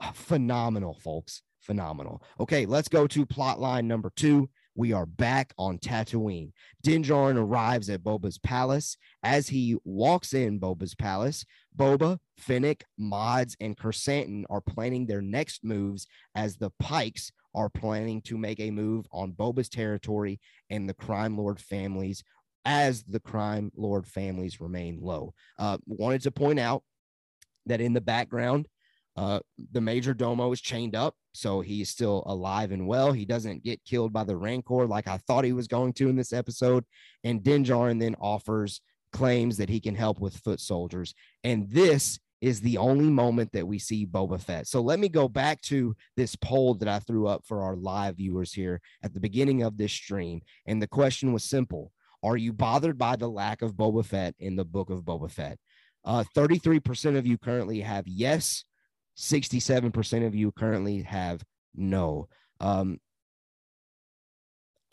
uh, phenomenal, folks, phenomenal. Okay, let's go to plot line number two. We are back on Tatooine. Din Djarin arrives at Boba's palace. As he walks in Boba's palace, Boba, Fennec, Mods, and Krrsantan are planning their next moves as the Pikes are planning to make a move on Boba's territory and the crime lord families as the crime lord families remain low. Uh, wanted to point out that in the background, uh, the major domo is chained up, so he's still alive and well. He doesn't get killed by the Rancor like I thought he was going to in this episode. And Din Djarin then offers claims that he can help with foot soldiers. And this is the only moment that we see Boba Fett. So let me go back to this poll that I threw up for our live viewers here at the beginning of this stream. And the question was simple Are you bothered by the lack of Boba Fett in the book of Boba Fett? Uh, 33% of you currently have yes, 67% of you currently have no. Um,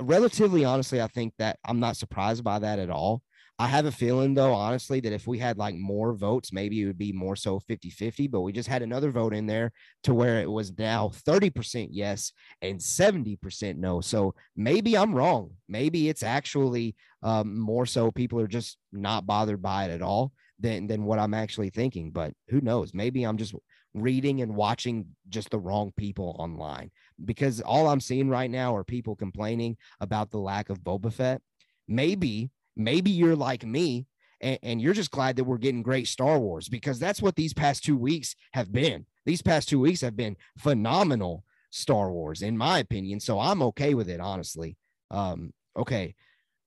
relatively honestly, I think that I'm not surprised by that at all. I have a feeling though, honestly, that if we had like more votes, maybe it would be more so 50 50, but we just had another vote in there to where it was now 30% yes and 70% no. So maybe I'm wrong. Maybe it's actually um, more so people are just not bothered by it at all than, than what I'm actually thinking. But who knows? Maybe I'm just reading and watching just the wrong people online because all I'm seeing right now are people complaining about the lack of Boba Fett. Maybe maybe you're like me and, and, you're just glad that we're getting great Star Wars because that's what these past two weeks have been. These past two weeks have been phenomenal Star Wars, in my opinion. So I'm okay with it, honestly. Um, okay.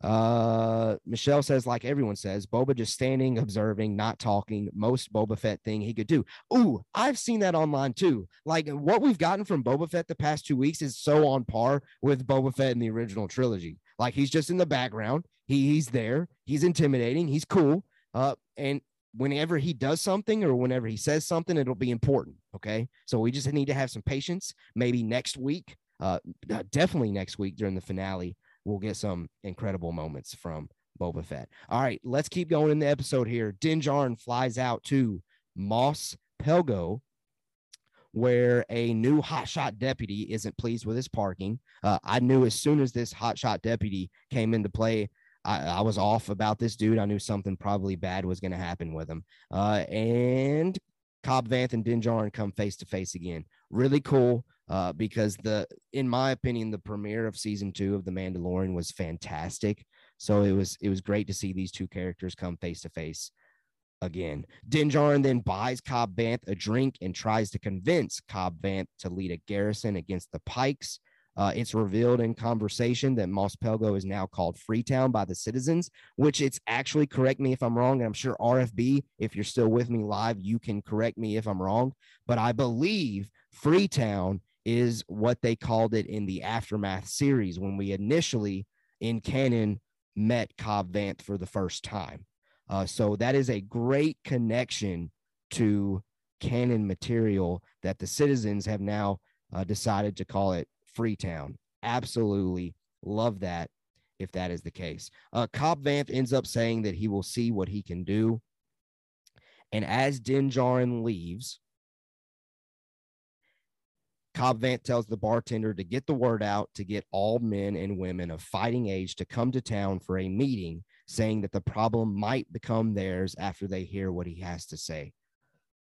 Uh, Michelle says, like everyone says, Boba just standing, observing, not talking, most Boba Fett thing he could do. Ooh, I've seen that online too. Like what we've gotten from Boba Fett the past two weeks is so on par with Boba Fett in the original trilogy. Like he's just in the background. He, he's there. He's intimidating. He's cool. Uh, and whenever he does something or whenever he says something, it'll be important. Okay. So we just need to have some patience. Maybe next week, uh, definitely next week during the finale, we'll get some incredible moments from Boba Fett. All right, let's keep going in the episode here. Din flies out to Mos Pelgo, where a new hotshot deputy isn't pleased with his parking. Uh, I knew as soon as this hotshot deputy came into play, I, I, was off about this dude. I knew something probably bad was going to happen with him. Uh, and Cobb Vanth and Din Djarin come face to face again. Really cool uh, because the, in my opinion, the premiere of season two of The Mandalorian was fantastic. So it was it was great to see these two characters come face to face again. Din Djarin then buys Cobb Vanth a drink and tries to convince Cobb Vanth to lead a garrison against the Pikes. Uh, it's revealed in conversation that Mos Pelgo is now called Freetown by the citizens, which it's actually correct me if I'm wrong. And I'm sure RFB, if you're still with me live, you can correct me if I'm wrong. But I believe Freetown is what they called it in the Aftermath series when we initially in canon met Cobb Vanth for the first time. Uh, so that is a great connection to canon material that the citizens have now uh, decided to call it Freetown. Absolutely love that if that is the case. Uh, Cobb Vanth ends up saying that he will see what he can do. And as Din Djarin leaves, Cobb Vanth tells the bartender to get the word out to get all men and women of fighting age to come to town for a meeting, saying that the problem might become theirs after they hear what he has to say.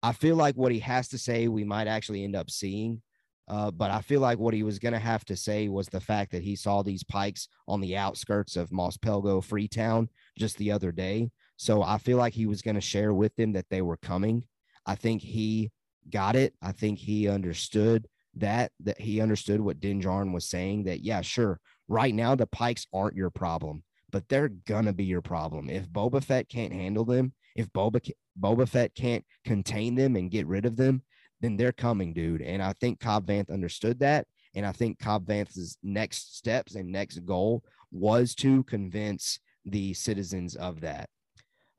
I feel like what he has to say, we might actually end up seeing uh, but I feel like what he was going to have to say was the fact that he saw these pikes on the outskirts of Mos Pelgo, Freetown, just the other day. So I feel like he was going to share with them that they were coming. I think he got it. I think he understood that that he understood what Din Djarin was saying. That yeah, sure, right now the pikes aren't your problem, but they're gonna be your problem if Boba Fett can't handle them. If Boba Boba Fett can't contain them and get rid of them, then they're coming, dude. And I think Cobb Vanth understood that. And I think Cobb Vanth's next steps and next goal was to convince the citizens of that.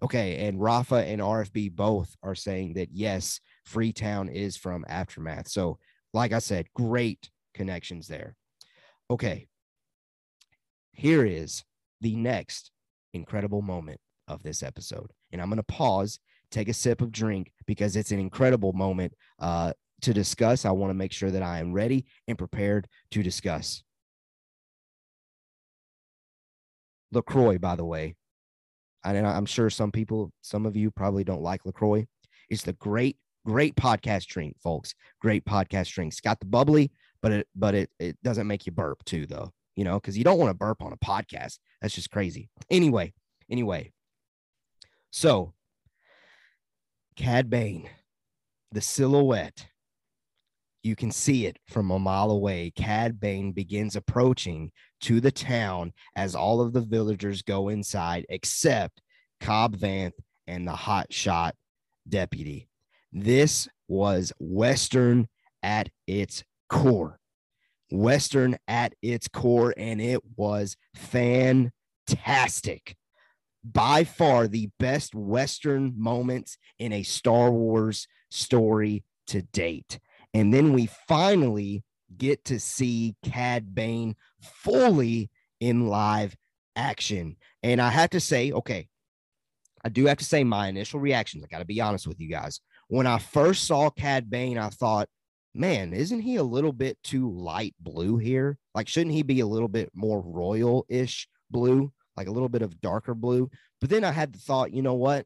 Okay. And Rafa and RFB both are saying that yes, Freetown is from Aftermath. So, like I said, great connections there. Okay. Here is the next incredible moment of this episode. And I'm going to pause take a sip of drink because it's an incredible moment uh, to discuss. I want to make sure that I am ready and prepared to discuss. LaCroix, by the way, and I'm sure some people, some of you probably don't like LaCroix. It's the great, great podcast drink, folks. Great podcast drink. It's got the bubbly, but it, but it, it doesn't make you burp too, though, you know, because you don't want to burp on a podcast. That's just crazy. Anyway, anyway. So Cad Bane, the silhouette. You can see it from a mile away. Cad Bane begins approaching to the town as all of the villagers go inside, except Cobb Vanth and the hot shot deputy. This was Western at its core. Western at its core, and it was fantastic by far the best Western moments in a Star Wars story to date. And then we finally get to see Cad Bane fully in live action. And I have to say, okay, I do have to say my initial reactions. I got to be honest with you guys. When I first saw Cad Bane, I thought, man, isn't he a little bit too light blue here? Like, shouldn't he be a little bit more royal ish blue, like a little bit of darker blue? But then I had the thought, you know what?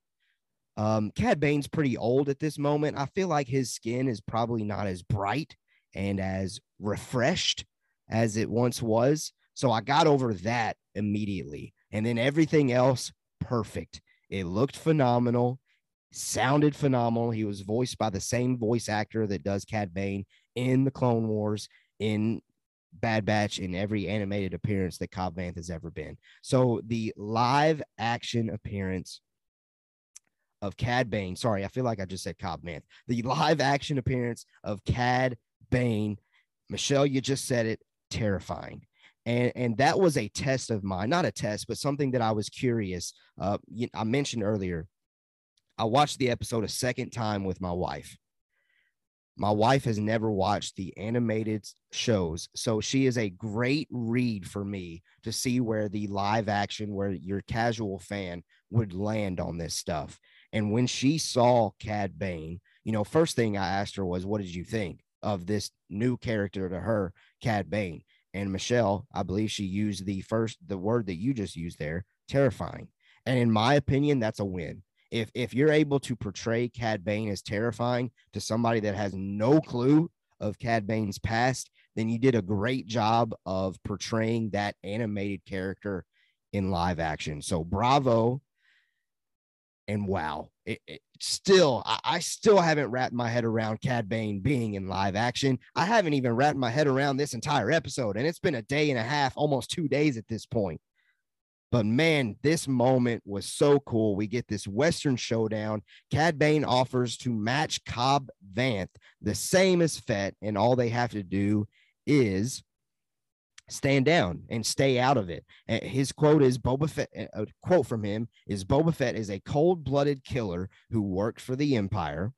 Um, Cad Bane's pretty old at this moment. I feel like his skin is probably not as bright and as refreshed as it once was. So I got over that immediately. And then everything else, perfect. It looked phenomenal, sounded phenomenal. He was voiced by the same voice actor that does Cad Bane in the Clone Wars, in Bad Batch, in every animated appearance that Cobb Vanth has ever been. So the live action appearance of Cad Bane. Sorry, I feel like I just said Cobb Vanth. The live action appearance of Cad Bane. Michelle, you just said it. Terrifying. And, and that was a test of mine, not a test, but something that I was curious. Uh, I mentioned earlier, I watched the episode a second time with my wife. My wife has never watched the animated shows, so she is a great read for me to see where the live action, where your casual fan would land on this stuff. And when she saw Cad Bane, you know, first thing I asked her was, What did you think of this new character to her, Cad Bane? And Michelle, I believe she used the first, the word that you just used there, terrifying. And in my opinion, that's a win. If, if you're able to portray Cad Bane as terrifying to somebody that has no clue of Cad Bane's past, then you did a great job of portraying that animated character in live action. So bravo and wow, it, it still, I, I, still haven't wrapped my head around Cad Bane being in live action. I haven't even wrapped my head around this entire episode, and it's been a day and a half, almost two days at this point. But man, this moment was so cool. We get this Western showdown. Cad Bane offers to match Cobb Vanth, the same as Fett, and all they have to do is stand down and stay out of it. His quote is Boba Fett, a quote from him is Boba Fett is a cold blooded killer who worked for the Empire.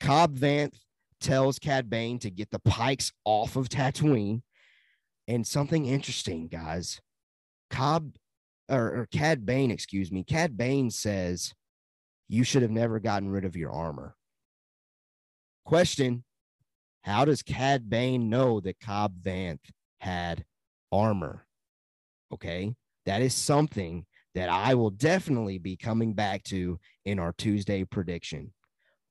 Cobb Vanth tells Cad Bane to get the pikes off of Tatooine. And something interesting, guys. Cobb or, or Cad Bane, excuse me, Cad Bane says, You should have never gotten rid of your armor. Question How does Cad Bane know that Cobb Vanth had armor. Okay. That is something that I will definitely be coming back to in our Tuesday prediction.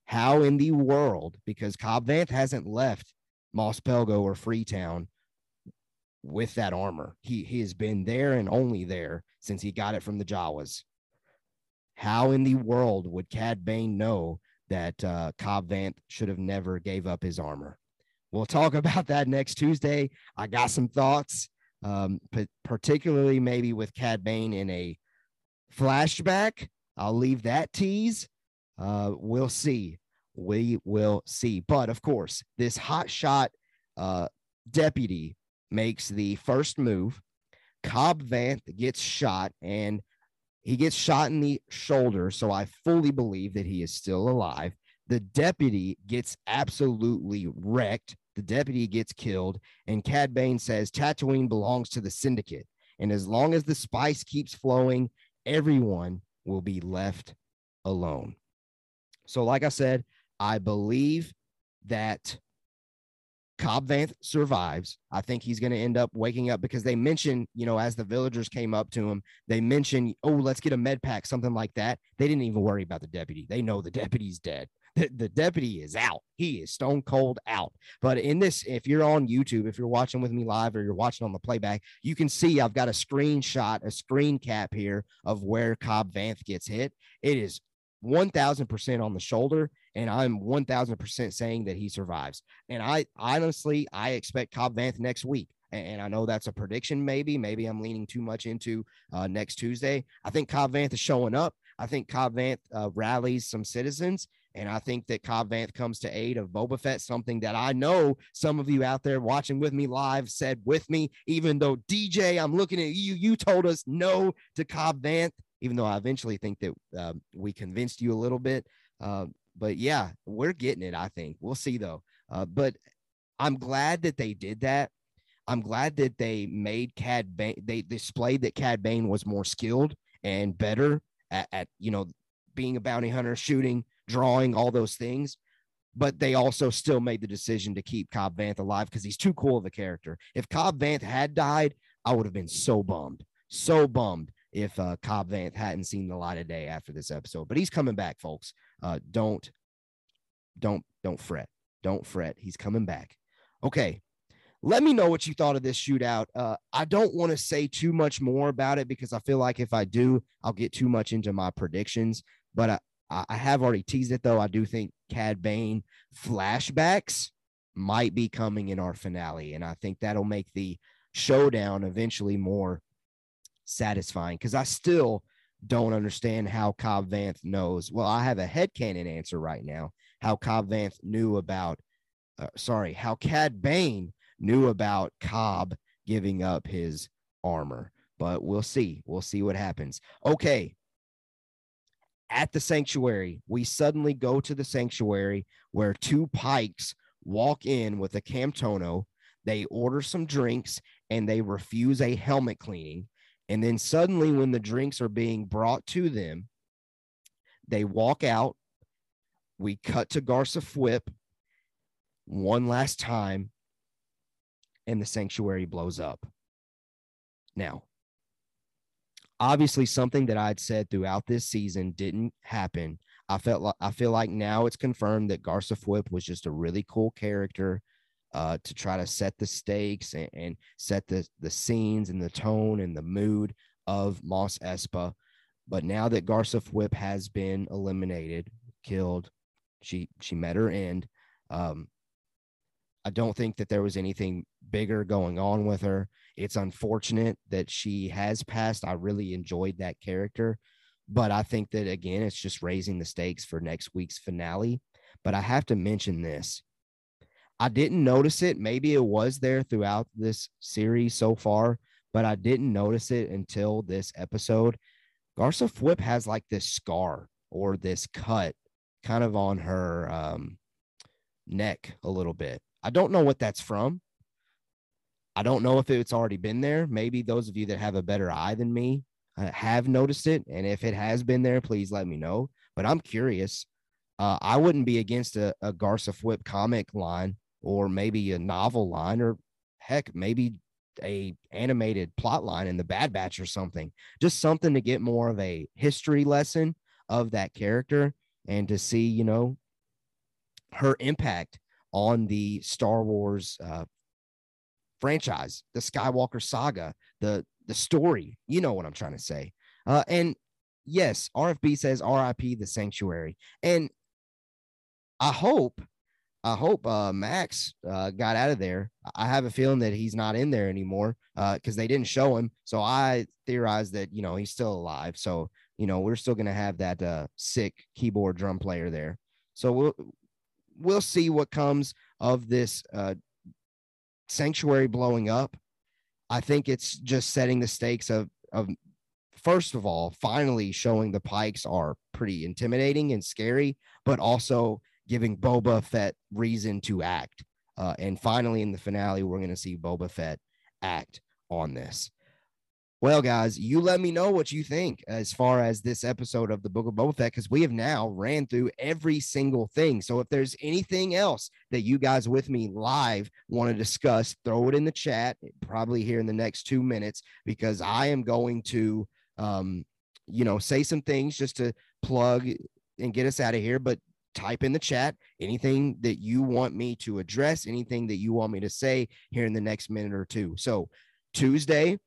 How in the world, because Cobb Vanth hasn't left Mos Pelgo or Freetown with that armor. He, he has been there and only there since he got it from the Jawas. How in the world would Cad Bane know that uh, Cobb Vanth should have never gave up his armor? We'll talk about that next Tuesday. I got some thoughts um, particularly maybe with Cad Bane in a flashback. I'll leave that tease. Uh, we'll see. We will see. But of course, this hot shot uh, deputy makes the first move. Cobb Vanth gets shot and he gets shot in the shoulder. So I fully believe that he is still alive. The deputy gets absolutely wrecked the deputy gets killed, and Cad Bane says Tatooine belongs to the syndicate. And as long as the spice keeps flowing, everyone will be left alone. So, like I said, I believe that Cobb Vanth survives. I think he's going to end up waking up because they mentioned, you know, as the villagers came up to him, they mentioned, oh, let's get a med pack, something like that. They didn't even worry about the deputy. They know the deputy's dead the, the deputy is out. He is stone cold out. But in this, if you're on YouTube, if you're watching with me live or you're watching on the playback, you can see I've got a screenshot, a screen cap here of where Cobb Vanth gets hit. It is 1000% on the shoulder and i'm 1000% saying that he survives. And i honestly i expect cobb vanth next week and i know that's a prediction maybe maybe i'm leaning too much into uh, next tuesday. I think cobb vanth is showing up. I think cobb vanth uh, rallies some citizens and I think that Cobb Vanth comes to aid of Boba Fett, something that I know some of you out there watching with me live said with me, even though DJ, I'm looking at you, you told us no to Cobb Vanth, even though I eventually think that uh, we convinced you a little bit. Uh, but yeah, we're getting it. I think we'll see though. Uh, but I'm glad that they did that. I'm glad that they made Cad Bane. They displayed that Cad Bane was more skilled and better at, at you know being a bounty hunter, shooting, drawing, all those things. But they also still made the decision to keep Cobb Vanth alive because he's too cool of a character. If Cobb Vanth had died, I would have been so bummed, so bummed if uh, Cobb Vanth hadn't seen the light of day after this episode. But he's coming back, folks. Uh, don't, don't, don't fret. Don't fret. He's coming back. Okay. Let me know what you thought of this shootout. Uh, I don't want to say too much more about it because I feel like if I do, I'll get too much into my predictions. But I, I have already teased it though. I do think Cad Bane flashbacks might be coming in our finale, and I think that'll make the showdown eventually more satisfying because I still don't understand how Cobb Vanth knows. Well, I have a headcanon answer right now. How Cobb Vanth knew about, uh, sorry, how Cad Bane knew about Cobb giving up his armor. But we'll see. We'll see what happens. Okay. At the sanctuary, we suddenly go to the sanctuary where two pikes walk in with a Camtono. They order some drinks and they refuse a helmet cleaning. And then suddenly, when the drinks are being brought to them, they walk out. We cut to Garsa Fwip one last time, and the sanctuary blows up. Now, obviously, something that I'd said throughout this season didn't happen. I felt like I feel like now it's confirmed that Garsa Fwip was just a really cool character uh, to try to set the stakes and, and, set the, the scenes and the tone and the mood of Mos Espa. But now that Garsa Fwip has been eliminated, killed, she she met her end. Um, I don't think that there was anything bigger going on with her. It's unfortunate that she has passed. I really enjoyed that character, but I think that again, it's just raising the stakes for next week's finale. But I have to mention this I didn't notice it. Maybe it was there throughout this series so far, but I didn't notice it until this episode. Garsa Fwip has like this scar or this cut kind of on her um, neck a little bit. I don't know what that's from. I don't know if it's already been there. Maybe those of you that have a better eye than me uh, have noticed it. And if it has been there, please let me know. But I'm curious. Uh, I wouldn't be against a, a Garsa Fwip comic line or maybe a novel line or heck maybe a animated plot line in the bad batch or something. Just something to get more of a history lesson of that character and to see you know her impact on the star wars uh, franchise the skywalker saga the the story. You know what i'm trying to say. Uh, and yes rfb says rip the sanctuary. And i hope I hope uh, Max uh, got out of there. I have a feeling that he's not in there anymore because uh, they didn't show him. So I theorize that you know he's still alive. So you know we're still gonna have that uh, sick keyboard drum player there. So we'll we'll see what comes of this uh, sanctuary blowing up. I think it's just setting the stakes of of first of all, finally showing the Pikes are pretty intimidating and scary, but also giving Boba Fett reason to act. Uh, and finally, in the finale, we're going to see Boba Fett act on this. Well, guys, you let me know what you think as far as this episode of the Book of Boba Fett, because we have now ran through every single thing. So if there's anything else that you guys with me live want to discuss, throw it in the chat, probably here in the next two minutes, because I am going to, um, you know, say some things just to plug and get us out of here. But type in the chat anything that you want me to address, anything that you want me to say here in the next minute or two. So, Tuesday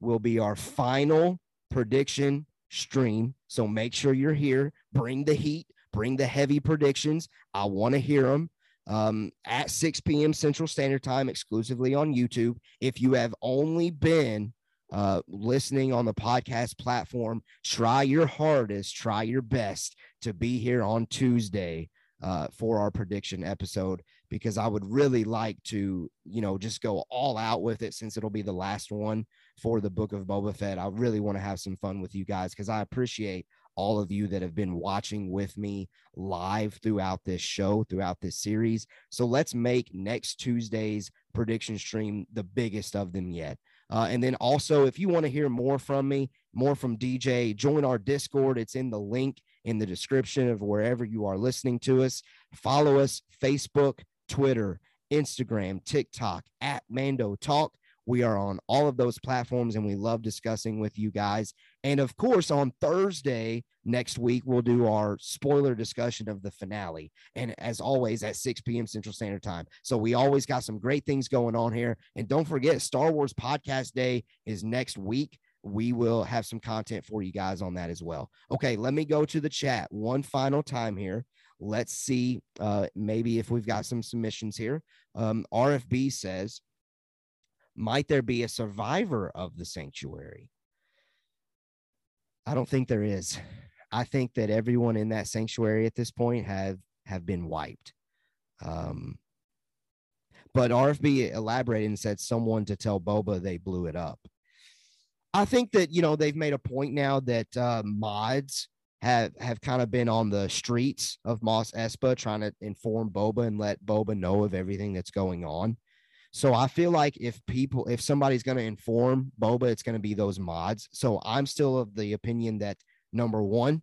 will be our final prediction stream. So, make sure you're here. Bring the heat, bring the heavy predictions. I want to hear them um, at 6 p.m. Central Standard Time exclusively on YouTube. If you have only been uh, listening on the podcast platform, try your hardest, try your best to be here on Tuesday uh, for our prediction episode because I would really like to, you know, just go all out with it since it'll be the last one for the book of Boba Fett. I really want to have some fun with you guys because I appreciate all of you that have been watching with me live throughout this show, throughout this series. So let's make next Tuesday's prediction stream the biggest of them yet. Uh, and then also, if you want to hear more from me, more from DJ, join our Discord. It's in the link in the description of wherever you are listening to us. Follow us Facebook, Twitter, Instagram, TikTok at Mando Talk. We are on all of those platforms and we love discussing with you guys. And of course, on Thursday next week, we'll do our spoiler discussion of the finale. And as always, at 6 p.m. Central Standard Time. So we always got some great things going on here. And don't forget, Star Wars Podcast Day is next week. We will have some content for you guys on that as well. Okay, let me go to the chat one final time here. Let's see, uh, maybe if we've got some submissions here. Um, RFB says, might there be a survivor of the sanctuary? I don't think there is. I think that everyone in that sanctuary at this point have have been wiped. Um, but RFB elaborated and said someone to tell Boba they blew it up. I think that you know they've made a point now that uh, mods have have kind of been on the streets of Mos Espa trying to inform Boba and let Boba know of everything that's going on. So I feel like if people, if somebody's going to inform Boba, it's going to be those mods. So I'm still of the opinion that number one,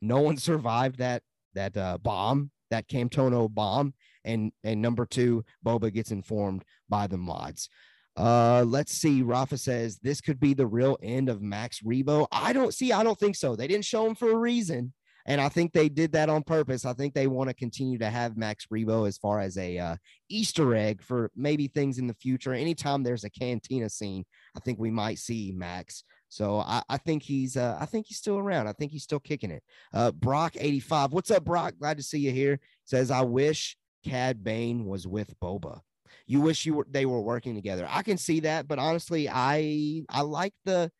no one survived that that uh, bomb, that Camtono bomb, and and number two, Boba gets informed by the mods. Uh, let's see. Rafa says this could be the real end of Max Rebo. I don't see. I don't think so. They didn't show him for a reason. And I think they did that on purpose. I think they want to continue to have Max Rebo as far as a uh, Easter egg for maybe things in the future. Anytime there's a cantina scene, I think we might see Max. So I, I think he's uh, I think he's still around. I think he's still kicking it. Uh, Brock 85. What's up, Brock? Glad to see you here. Says I wish Cad Bane was with Boba. You wish you were they were working together. I can see that, but honestly, I I like the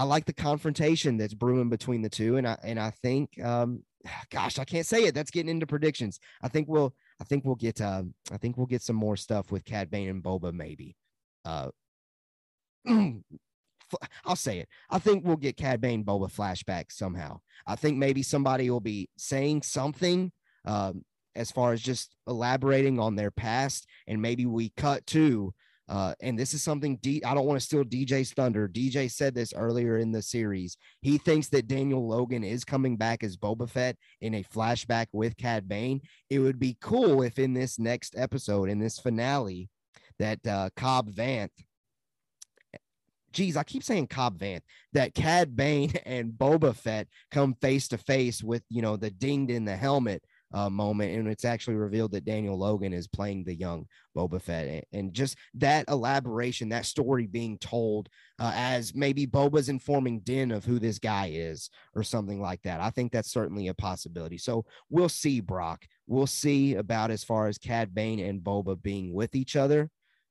I like the confrontation that's brewing between the two, and I and I think, um, gosh, I can't say it. That's getting into predictions. I think we'll, I think we'll get, um, I think we'll get some more stuff with Cad Bane and Boba, maybe. Uh, I'll say it. I think we'll get Cad Bane Boba flashbacks somehow. I think maybe somebody will be saying something um, as far as just elaborating on their past, and maybe we cut to uh, and this is something D- I don't want to steal DJ's thunder. DJ said this earlier in the series. He thinks that Daniel Logan is coming back as Boba Fett in a flashback with Cad Bane. It would be cool if in this next episode, in this finale, that uh, Cobb Vanth, geez, I keep saying Cobb Vanth, that Cad Bane and Boba Fett come face to face with, you know, the dinged in the helmet uh, moment, and it's actually revealed that Daniel Logan is playing the young Boba Fett, and just that elaboration, that story being told uh, as maybe Boba's informing Din of who this guy is, or something like that. I think that's certainly a possibility. So we'll see, Brock. We'll see about as far as Cad Bane and Boba being with each other.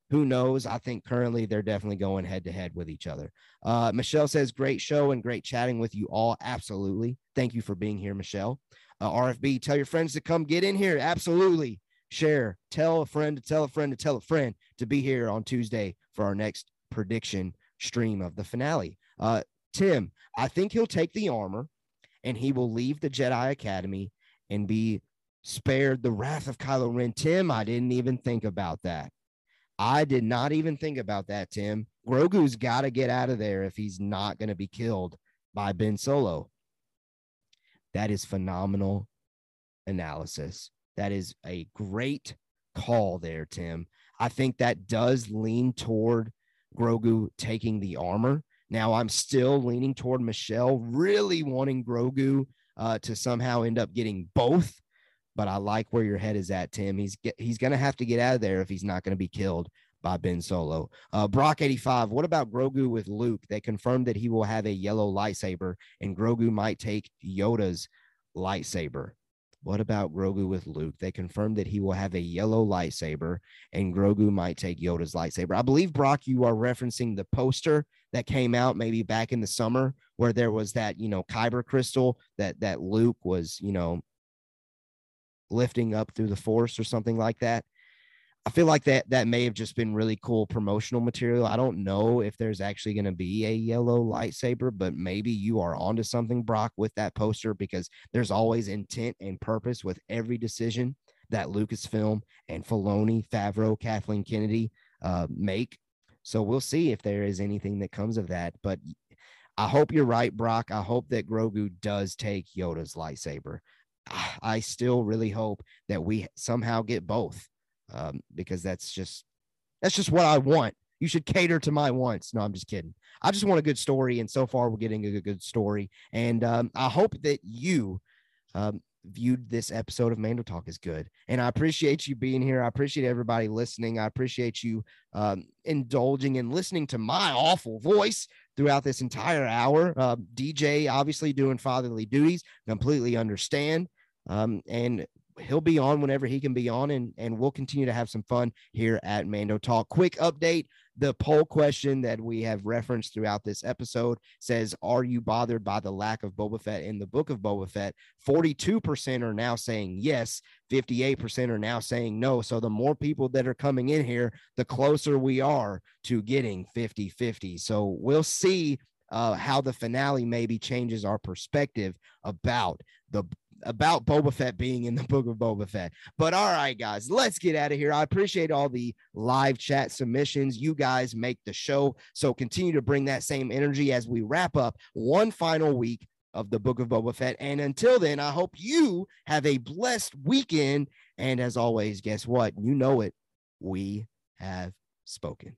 Who knows? I think currently they're definitely going head to head with each other. Uh, Michelle says, Great show and great chatting with you all. Absolutely. Thank you for being here, Michelle uh, RFB. Tell your friends to come get in here. Absolutely. Share. Tell a friend to tell a friend to tell a friend to be here on Tuesday for our next prediction stream of the finale. Uh, Tim, I think he'll take the armor and he will leave the Jedi Academy and be spared the wrath of Kylo Ren. Tim, I didn't even think about that. I did not even think about that, Tim. Grogu's got to get out of there if he's not going to be killed by Ben Solo. That is phenomenal analysis. That is a great call there, Tim. I think that does lean toward Grogu taking the armor. Now, I'm still leaning toward Michelle, really wanting Grogu uh, to somehow end up getting both. But I like where your head is at, Tim. He's he's going to have to get out of there if he's not going to be killed by Ben Solo. Uh, Brock 85. What about Grogu with Luke? They confirmed that he will have a yellow lightsaber and Grogu might take Yoda's lightsaber. What about Grogu with Luke? They confirmed that he will have a yellow lightsaber and Grogu might take Yoda's lightsaber. I believe, Brock, you are referencing the poster that came out maybe back in the summer where there was that, you know, kyber crystal that that Luke was, you know, lifting up through the force or something like that. I feel like that that may have just been really cool promotional material. I don't know if there's actually going to be a yellow lightsaber, but maybe you are onto something, Brock, with that poster because there's always intent and purpose with every decision that Lucasfilm and Filoni, Favreau, Kathleen Kennedy uh, make. So we'll see if there is anything that comes of that. But I hope you're right, Brock. I hope that Grogu does take Yoda's lightsaber. I still really hope that we somehow get both um, because that's just that's just what I want. You should cater to my wants. No, I'm just kidding. I just want a good story, and so far we're getting a good story. And um, I hope that you um, viewed this episode of Mando Talk as good. And I appreciate you being here. I appreciate everybody listening. I appreciate you um, indulging and listening to my awful voice throughout this entire hour. Uh, DJ obviously doing fatherly duties. Completely understand. Um, and he'll be on whenever he can be on, and and we'll continue to have some fun here at Mando Talk. Quick update: the poll question that we have referenced throughout this episode says, "Are you bothered by the lack of Boba Fett in the Book of Boba Fett?" Forty-two percent are now saying yes. Fifty-eight percent are now saying no. So the more people that are coming in here, the closer we are to getting 50-50. So we'll see uh, how the finale maybe changes our perspective about the about Boba Fett being in the book of Boba Fett. But all right, guys, let's get out of here. I appreciate all the live chat submissions. You guys make the show. So continue to bring that same energy as we wrap up one final week of the book of Boba Fett. And until then, I hope you have a blessed weekend. And as always, guess what? You know it. We have spoken.